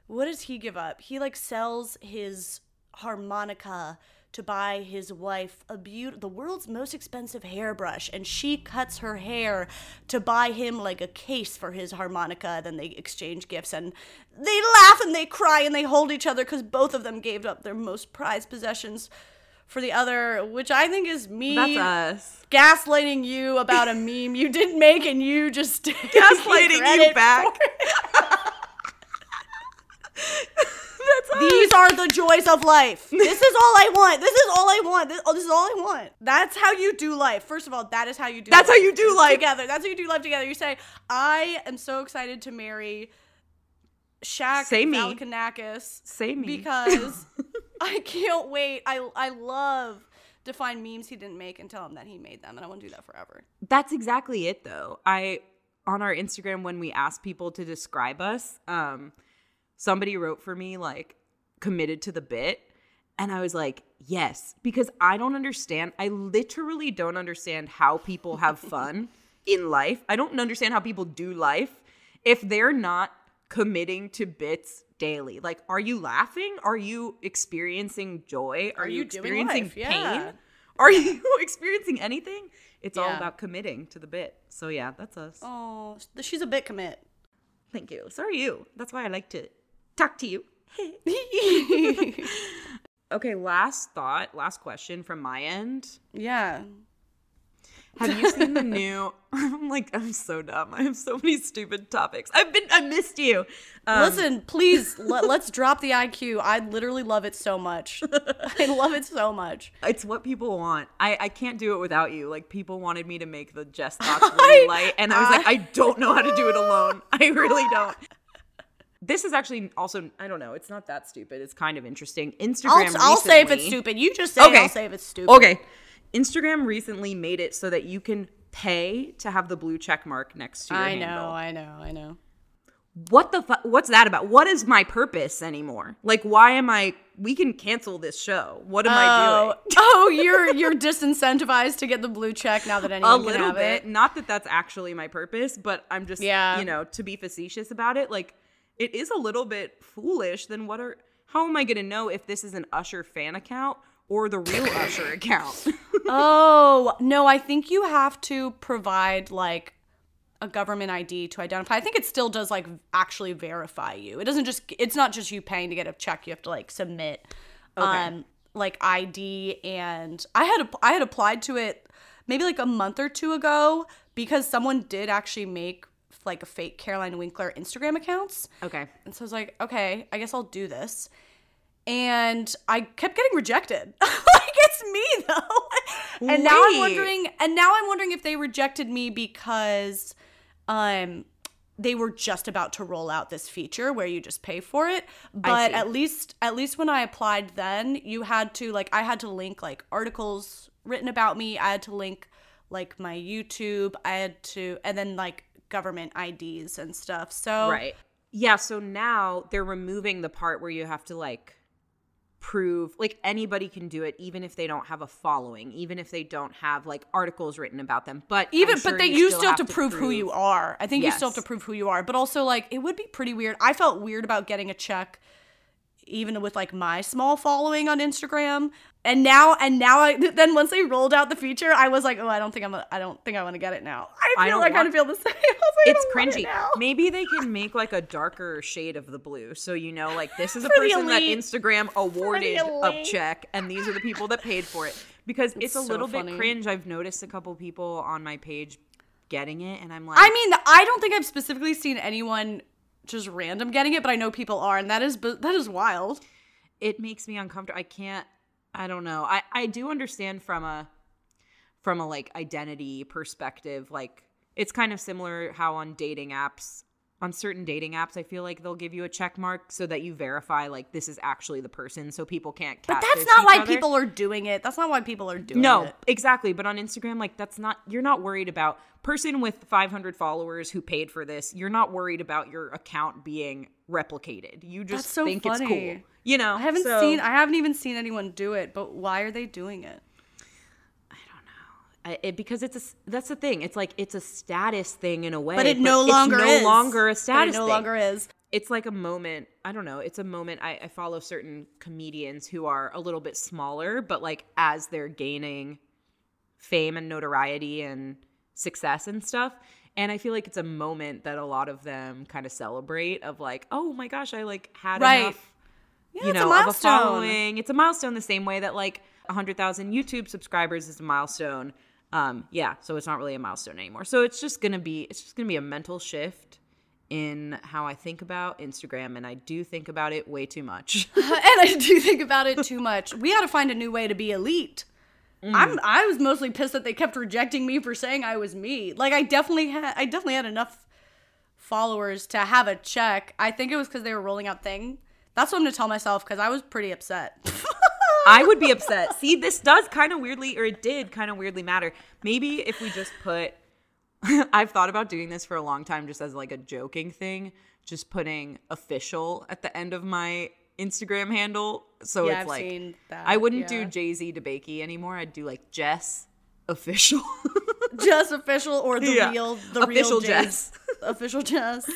what does he give up? He like sells his harmonica to buy his wife a beaut the world's most expensive hairbrush and she cuts her hair to buy him like a case for his harmonica then they exchange gifts and they laugh and they cry and they hold each other cuz both of them gave up their most prized possessions for the other which I think is me That's us. gaslighting you about a meme you didn't make and you just *laughs* Gaslighting you back. *laughs* *laughs* These are the joys of life. *laughs* This is all I want. This is all I want. This, oh, this is all I want. That's how you do life. First of all, that is how you do. That's how you do life. together. That's how you do life together. You say, "I am so excited to marry Shaq Say me. Valikakis Say me. because *laughs* I can't wait. I I love to find memes he didn't make and tell him that he made them, and I want to do that forever. That's exactly it though. I on our Instagram when we asked people to describe us, um somebody wrote for me like committed to the bit and I was like, "Yes," because I don't understand. I literally don't understand how people have *laughs* fun in life. I don't understand how people do life if they're not committing to bits daily. Like, are you laughing? Are you experiencing joy? Are, Are you you experiencing life? Yeah. pain? *laughs* Are you *laughs* experiencing anything? It's all about committing to the bit. So yeah, that's us. Oh, she's a bit commit. Thank you. So are you. That's why I like to talk to you. *laughs* Okay, last thought, last question from my end. yeah. Have you seen the *laughs* new? *laughs* I'm like, I'm so dumb. I have so many stupid topics. I've been, I missed you. Um, Listen, please let, let's drop the IQ. I literally love it so much. I love it so much. It's what people want. I, I can't do it without you. Like people wanted me to make the Jess Thoughts really light, and I was like, I don't know how to do it alone. I really don't. This is actually also I don't know. It's not that stupid. It's kind of interesting. Instagram. I'll, I'll say if it's stupid. You just say it, Okay. I'll say if it's stupid. Okay. Instagram recently made it so that you can pay to have the blue check mark next to your I handle. know, I know, I know. what the fuck? What's that about? What is my purpose anymore? Like, why am I? We can cancel this show. What am I Oh, doing? *laughs* oh, you're you're disincentivized to get the blue check now that *laughs* a anyone can little bit. it. Not that that's actually my purpose, but I'm just, Yeah. you know, to be facetious about it. Like, it is a little bit foolish. Then what are? How am I going to know if this is an Usher fan account or the real *laughs* Usher account? *laughs* Oh no, I think you have to provide like a government ID to identify. I think it still does like actually verify you. It doesn't just. It's not just you paying to get a check. You have to like submit, um, like ID. And I had I had applied to it maybe like a month or two ago because someone did actually make like a fake Caroline Winkler Instagram accounts. okay. And so I was like, okay, I guess I'll do this. And I kept getting rejected. *laughs* like it's me though. and now I'm wondering and now I'm wondering if they rejected me because um they were just about to roll out this feature where you just pay for it. But at least at least when I applied then, you had to like I had to link like articles written about me. I had to link like my YouTube. I had to and then like government IDs and stuff. So Right. Yeah, so now they're removing the part where you have to like prove like anybody can do it even if they don't have a following, even if they don't have like articles written about them. But even sure but they you you still have to prove, who you are i think you still have to prove who you are but also like it would be pretty weird i felt weird about getting a check even with like my small following on instagram and now and now i then once they rolled out the feature i was like oh i don't think i'm a, i don't think i want to get it now i I feel don't i kind want- of feel the same *laughs* like, It's it cringy. now. Maybe they can make like a darker shade of the blue. So you know, like this is a *laughs* person that. Instagram awarded a check, and these are the people that paid for it. Because it's, a so little funny. bit cringe. I've noticed a couple people on my page getting it, and I'm like, i mean i don't think i've specifically seen anyone just random getting it but i know people are and that is that is wild it makes me uncomfortable. I can't I don't know. I I do understand from a from a like identity perspective like it's kind of similar how on dating apps on certain dating apps, I feel like they'll give you a check mark so that you verify like this is actually the person, so people can't. But that's not why other. people are doing it. That's not why people are doing No, it. No, exactly. But on Instagram, like that's not you're not worried about person with 500 followers who paid for this. You're not worried about your account being replicated. You just so think it's cool. You know, I haven't so- seen I haven't even seen anyone do it, but why are they doing it? It, because it's a that's the thing. It's like it's a status thing in a way, But it no it's longer no is. longer a But status. it no thing. longer is. it's like a moment i don't know it's a moment I, I follow certain comedians who are a little bit smaller but like as they're gaining fame and notoriety and success and stuff and i feel like it's a moment that a lot of them kind of celebrate of like oh my gosh i like had Right. enough Yeah, you it's a know of a milestone. following it's a milestone the same way that like 100000 youtube subscribers is a milestone um yeah so it's not really a milestone anymore so it's just gonna be it's just gonna be a mental shift in how I think about Instagram, and I do think about it way too much. *laughs* and I do think about it too much. We got to find a new way to be elite. Mm. I'm I was mostly pissed that they kept rejecting me for saying I was me. Like I definitely had I definitely had enough followers to have a check. I think it was cuz they were rolling out thing. That's what I'm to tell myself cuz I was pretty upset. *laughs* *laughs* I would be upset. See, this does kind of weirdly, or it did kind of weirdly matter. Maybe if we just put, *laughs* I've thought about doing this for a long time just as like a joking thing, just putting official at the end of my Instagram handle. So Yeah, it's I've like, I wouldn't yeah. do Jay Z DeBakey anymore. I'd do like Jess official. *laughs* Jess official or the Yeah. real the Official real Jess. official Jess.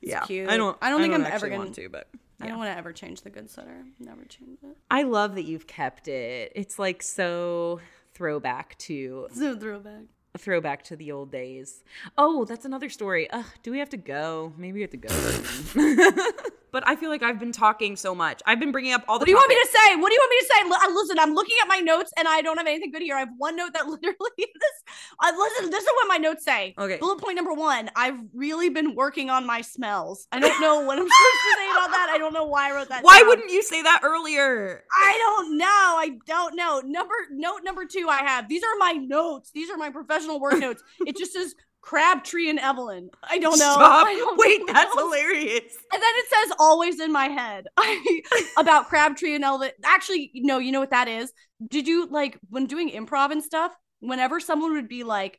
yeah. cute. I don't, I don't think I'm ever gonna- want to, but. I don't want to ever change the good sitter. Never change it. I love that you've kept it. It's like so throwback to So throwback. a throwback to the old days. Oh, that's another story. Ugh, do we have to go? Maybe we have to go. *laughs* *laughs* but I feel like I've been talking so much. I've been bringing up all the. What do you want me to say? What do you want me to say? Uh, Listen, I'm looking at my notes and I don't have anything good here. I have one note that *laughs* literally this. Uh, listen, this is what my notes say. Okay. Bullet point number one: I've really been working on my smells. I don't know what I'm *laughs* supposed to say about that. I don't know why I wrote that. Why down. wouldn't you say that earlier? I don't know. I don't know. Number note number two. I have these are my notes. These are my professional work *laughs* notes. It just says Crabtree and Evelyn. I don't know. Stop. *laughs* I don't Wait, know that's hilarious. and then it says always in my head *laughs* about Crabtree and Evelyn. Actually, no, you know what that is? Did you like when doing improv and stuff, whenever someone would be like,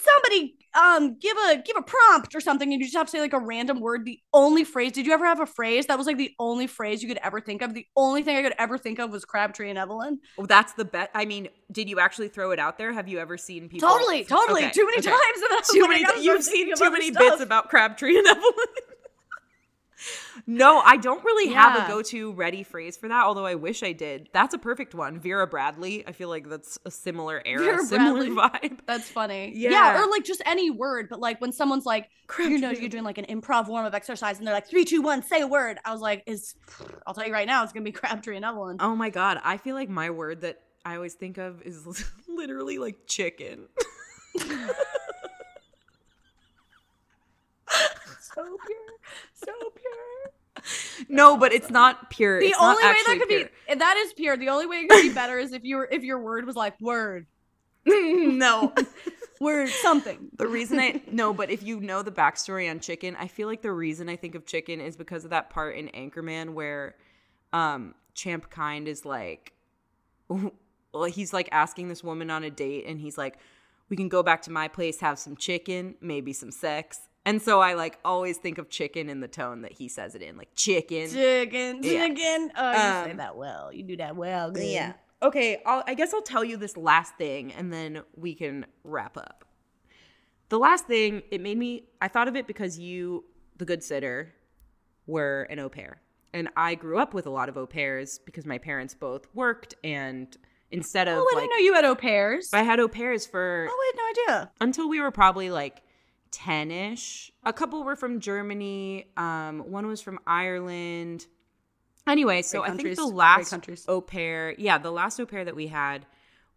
somebody um give a give a prompt or something, and you just have to say like a random word, the only phrase, did you ever have a phrase that was like the only phrase you could ever think of? The only thing I could ever think of was Crabtree and Evelyn. Oh, that's the bet. I mean, did you actually throw it out there? Have you ever seen people? Totally, totally. Okay, Too many okay. times. Was Too many. You've seen too many stuff. bits about Crabtree and Evelyn. *laughs* no, I don't really have a go-to ready phrase for that. Although I wish I did. That's a perfect one. Vera Bradley. I feel like that's a similar era, Vera similar Bradley. *laughs* vibe. That's funny. Yeah. Yeah. or like just any word, but like when someone's like, you know, you're doing like an improv warm up exercise and they're like, three, two, one, say a word. I was like, is I'll tell you right now, it's gonna be Crabtree and Evelyn. Oh my god, I feel like my word that I always think of is *laughs* literally like chicken. *laughs* So pure, so pure. *laughs* no, but it's not pure. The It's not only way that could pure. be that is pure. The only way it could be better is if you were if your word was like word, *laughs* no. *laughs* word, something. The reason I no, but if you know the backstory on chicken, I feel like the reason I think of chicken is because of that part in Anchorman where um Champ Kind is like well, he's like asking this woman on a date and he's like, We can go back to my place, have some chicken, maybe some sex. And so I like always think of chicken in the tone that he says it in, like chicken. Chicken, Yeah. chicken. Oh, you say Um, that well. You do that well. Good. Yeah. Okay, I'll, I guess I'll tell you this last thing and then we can wrap up. The last thing, it made me, I thought of it because you, the good sitter, were an au pair. And I grew up with a lot of au pairs because my parents both worked. And instead of Oh, I didn't know you had au pairs. I had au pairs for Oh, I had no idea. until we were probably like 10 ish. A couple were from Germany, um, one was from Ireland. Anyway, so Great I think the last au pair, yeah, the last au pair that we had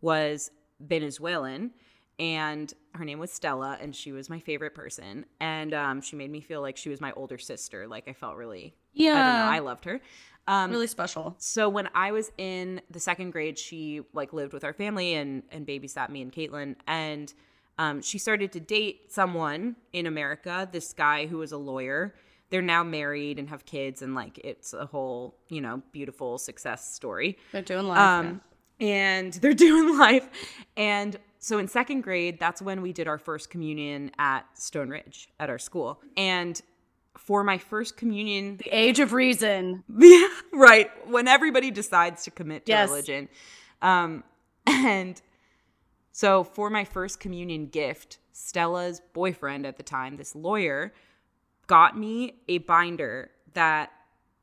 was Venezuelan. And her name was Stella, and she was my favorite person. And um, she made me feel like she was my older sister. Like I felt really, Yeah. I don't know, I loved her. Um, really special. so when I was in the second grade, she like lived with our family and and babysat me and Caitlin. And Um, she started to date someone in America, this guy who was a lawyer. They're now married and have kids, and like it's a whole, you know, beautiful success story. They're doing life. Um, and *laughs* they're doing life. And so in second grade, that's when we did our first communion at Stone Ridge at our school. And for my first communion, the age of reason. *laughs* yeah, right, when everybody decides to commit to Yes. religion. Um, *laughs* and so for my first communion gift, Stella's boyfriend at the time, this lawyer, got me a binder that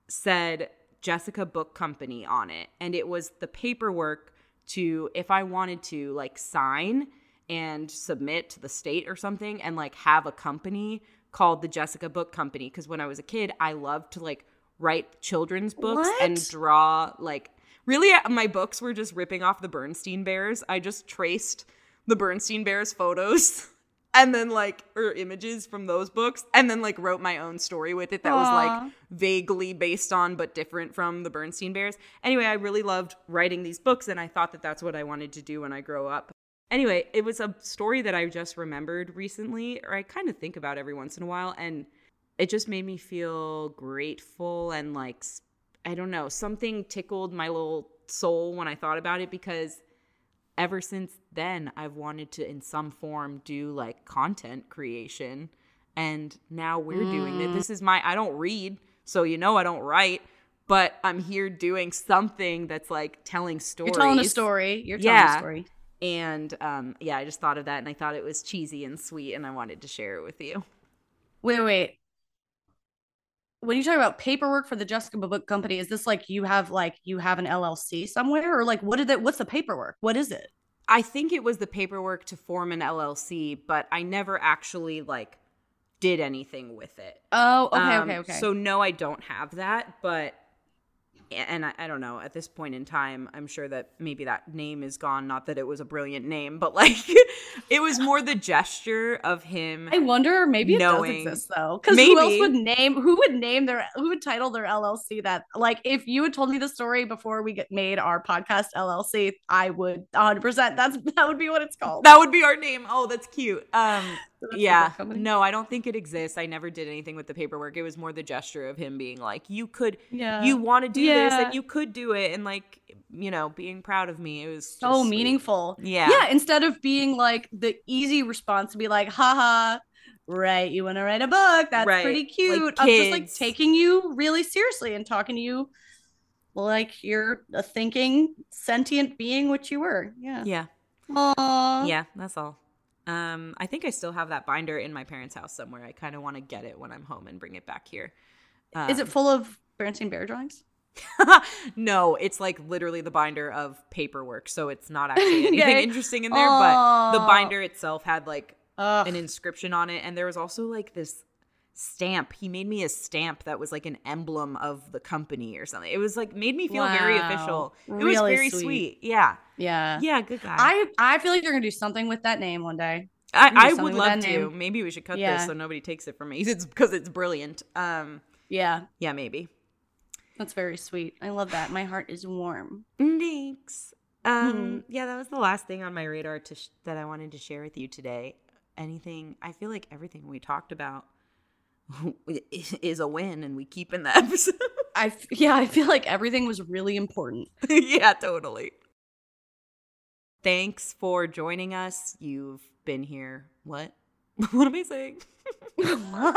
said Jessica Book Company on it. And it was the paperwork to, if I wanted to, like sign and submit to the state or something and like have a company called the Jessica Book Company. Cause when I was a kid, I loved to like write children's books and draw like really uh, my books were just ripping off the Bernstein Bears. I just traced the Bernstein Bears photos *laughs* and then like or images from those books and then like wrote my own story with it that was like vaguely based on but different from the Bernstein Bears. Anyway, I really loved writing these books and I thought that that's what I wanted to do when I grow up. Anyway, it was a story that I just remembered recently or I kind of think about every once in a while and it just made me feel grateful and like I don't know, something tickled my little soul when I thought about it because ever since then I've wanted to in some form do like content creation and now we're doing it. This is my I don't read, so you know I don't write, but I'm here doing something that's like telling stories. You're telling a story. You're telling Yeah. a story. And um yeah, I just thought of that and I thought it was cheesy and sweet and I wanted to share it with you. Wait, wait. When you talk about paperwork for the Jessica Book Company, is this like you have like you have an LLC somewhere, or like what did that? What's the paperwork? What is it? I think it was the paperwork to form an LLC, but I never actually like did anything with it. Oh, okay, Um, okay, okay. So no, I don't have that, but and I, I don't know. At this point in time, I'm sure that maybe that name is gone. Not that it was a brilliant name, but like *laughs* it was more the gesture of him. I wonder maybe it knowing- does exist though. Because who else would name who would name their who would title their LLC that like if you had told me the story before we get made our podcast LLC, I would 100 percent that's that would be what it's called. that would be our name. Oh, that's cute. Um, Jessica yeah, no, I don't think it exists. I never did anything with the paperwork. It was more the gesture of him being like, "You could, Yeah. you want to do this, and you could do it," and like, you know, being proud of me. It was so sweet. meaningful. Yeah. Yeah. Instead of being like the easy response to be like, haha, right, you want to write a book. That's Right, pretty like cute. I'm just like taking you really seriously and talking to you like you're a thinking, sentient being, which you were. Yeah. Yeah. Aww. Yeah, that's all. Um, I think I still have that binder in my parents' house somewhere. I kind of want to get it when I'm home and bring it back here. Is it Um, full of Bernstein Bear drawings? *laughs* no, it's like literally the binder of paperwork, so it's not *laughs* actually anything interesting in there. But the binder itself had like Ugh. an inscription on it, and there was also like this stamp. He made me a stamp that was like an emblem of the company or something. It was like made me feel very official. It was very sweet. sweet. Yeah, yeah. yeah, good guy. I I feel like you're gonna do something with that name one day. I, I would love to. name. Maybe we should cut Yeah. this so nobody takes it from me. *laughs* It's because it's brilliant. Um, Yeah, yeah, maybe. that's very sweet. I love that. My heart is warm. Thanks. Um, Mhm. yeah, that was the last thing on my radar to sh- that I wanted to share with you today. Anything? I feel like everything we talked about is a win, and we keep in the episode. *laughs* I f- yeah, I feel like everything was really important. yeah, totally. Thanks for joining us. You've been here. What? *laughs* what am I saying? *laughs* I don't know.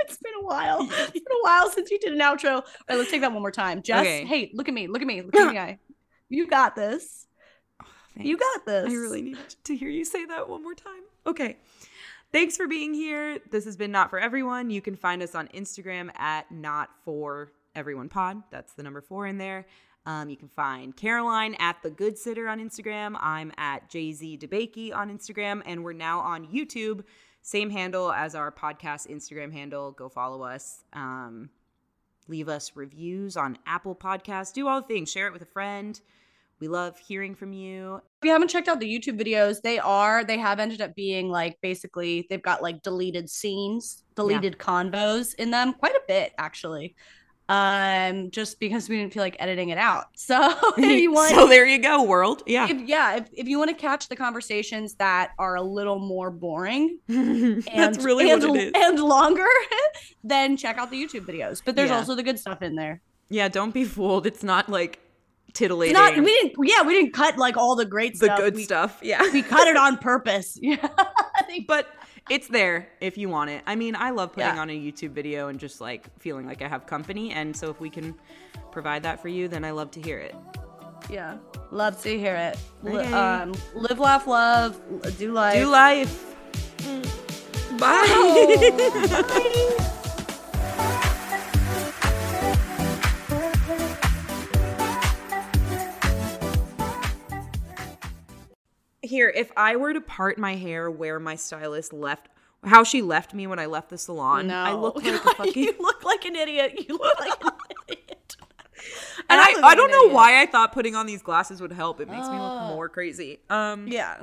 It's been a while. It's been a while since you did an outro. All right, let's take that one more time. Jess, Okay. hey, look at me. Look at me. Look at me. eye. You got this. Oh, you got this. I really need to hear you say that one more time. Okay. Thanks for being here. This has been Not For Everyone. You can find us on Instagram at Not For Everyone Pod. That's the number four in there. Um, you can find Caroline at The Good Sitter on Instagram. I'm at Jay Z DeBakey on Instagram. And we're now on YouTube. Same handle as our podcast Instagram handle. Go follow us. Um, leave us reviews on Apple Podcasts. Do all the things. Share it with a friend. We love hearing from you. If you haven't checked out the YouTube videos, they are they have ended up being like basically they've got like deleted scenes, deleted convos in them, quite a bit actually. um, just because we didn't feel like editing it out. *laughs* So if you *laughs* want, so there you go, world. Yeah. if, yeah, if, if you want to catch the conversations that are a little more boring *laughs* and That's really and, what it is. and longer, then check out the YouTube videos. But there's Yeah. also the good stuff in there. yeah, don't be fooled. It's not like titillating. not we didn't yeah we didn't cut like all the great the stuff. good we, stuff. Yeah. We cut it on purpose. *laughs* Yeah, but it's there if you want it. I mean, I love putting Yeah. on a YouTube video and just like feeling like I have company. And so if we can provide that for you, then I love to hear it. yeah, love to hear it. Okay. um, live, laugh, love, do life. Do life. Bye. *laughs* Here, if I were to part my hair where my stylist left, how she left me when I left the salon, No, I look *laughs* like a fucking. you *laughs* look like an idiot. You look like an *laughs* idiot. and I I, I don't know idiot. why I thought putting on these glasses would help. It makes me look more crazy. Um, Yeah.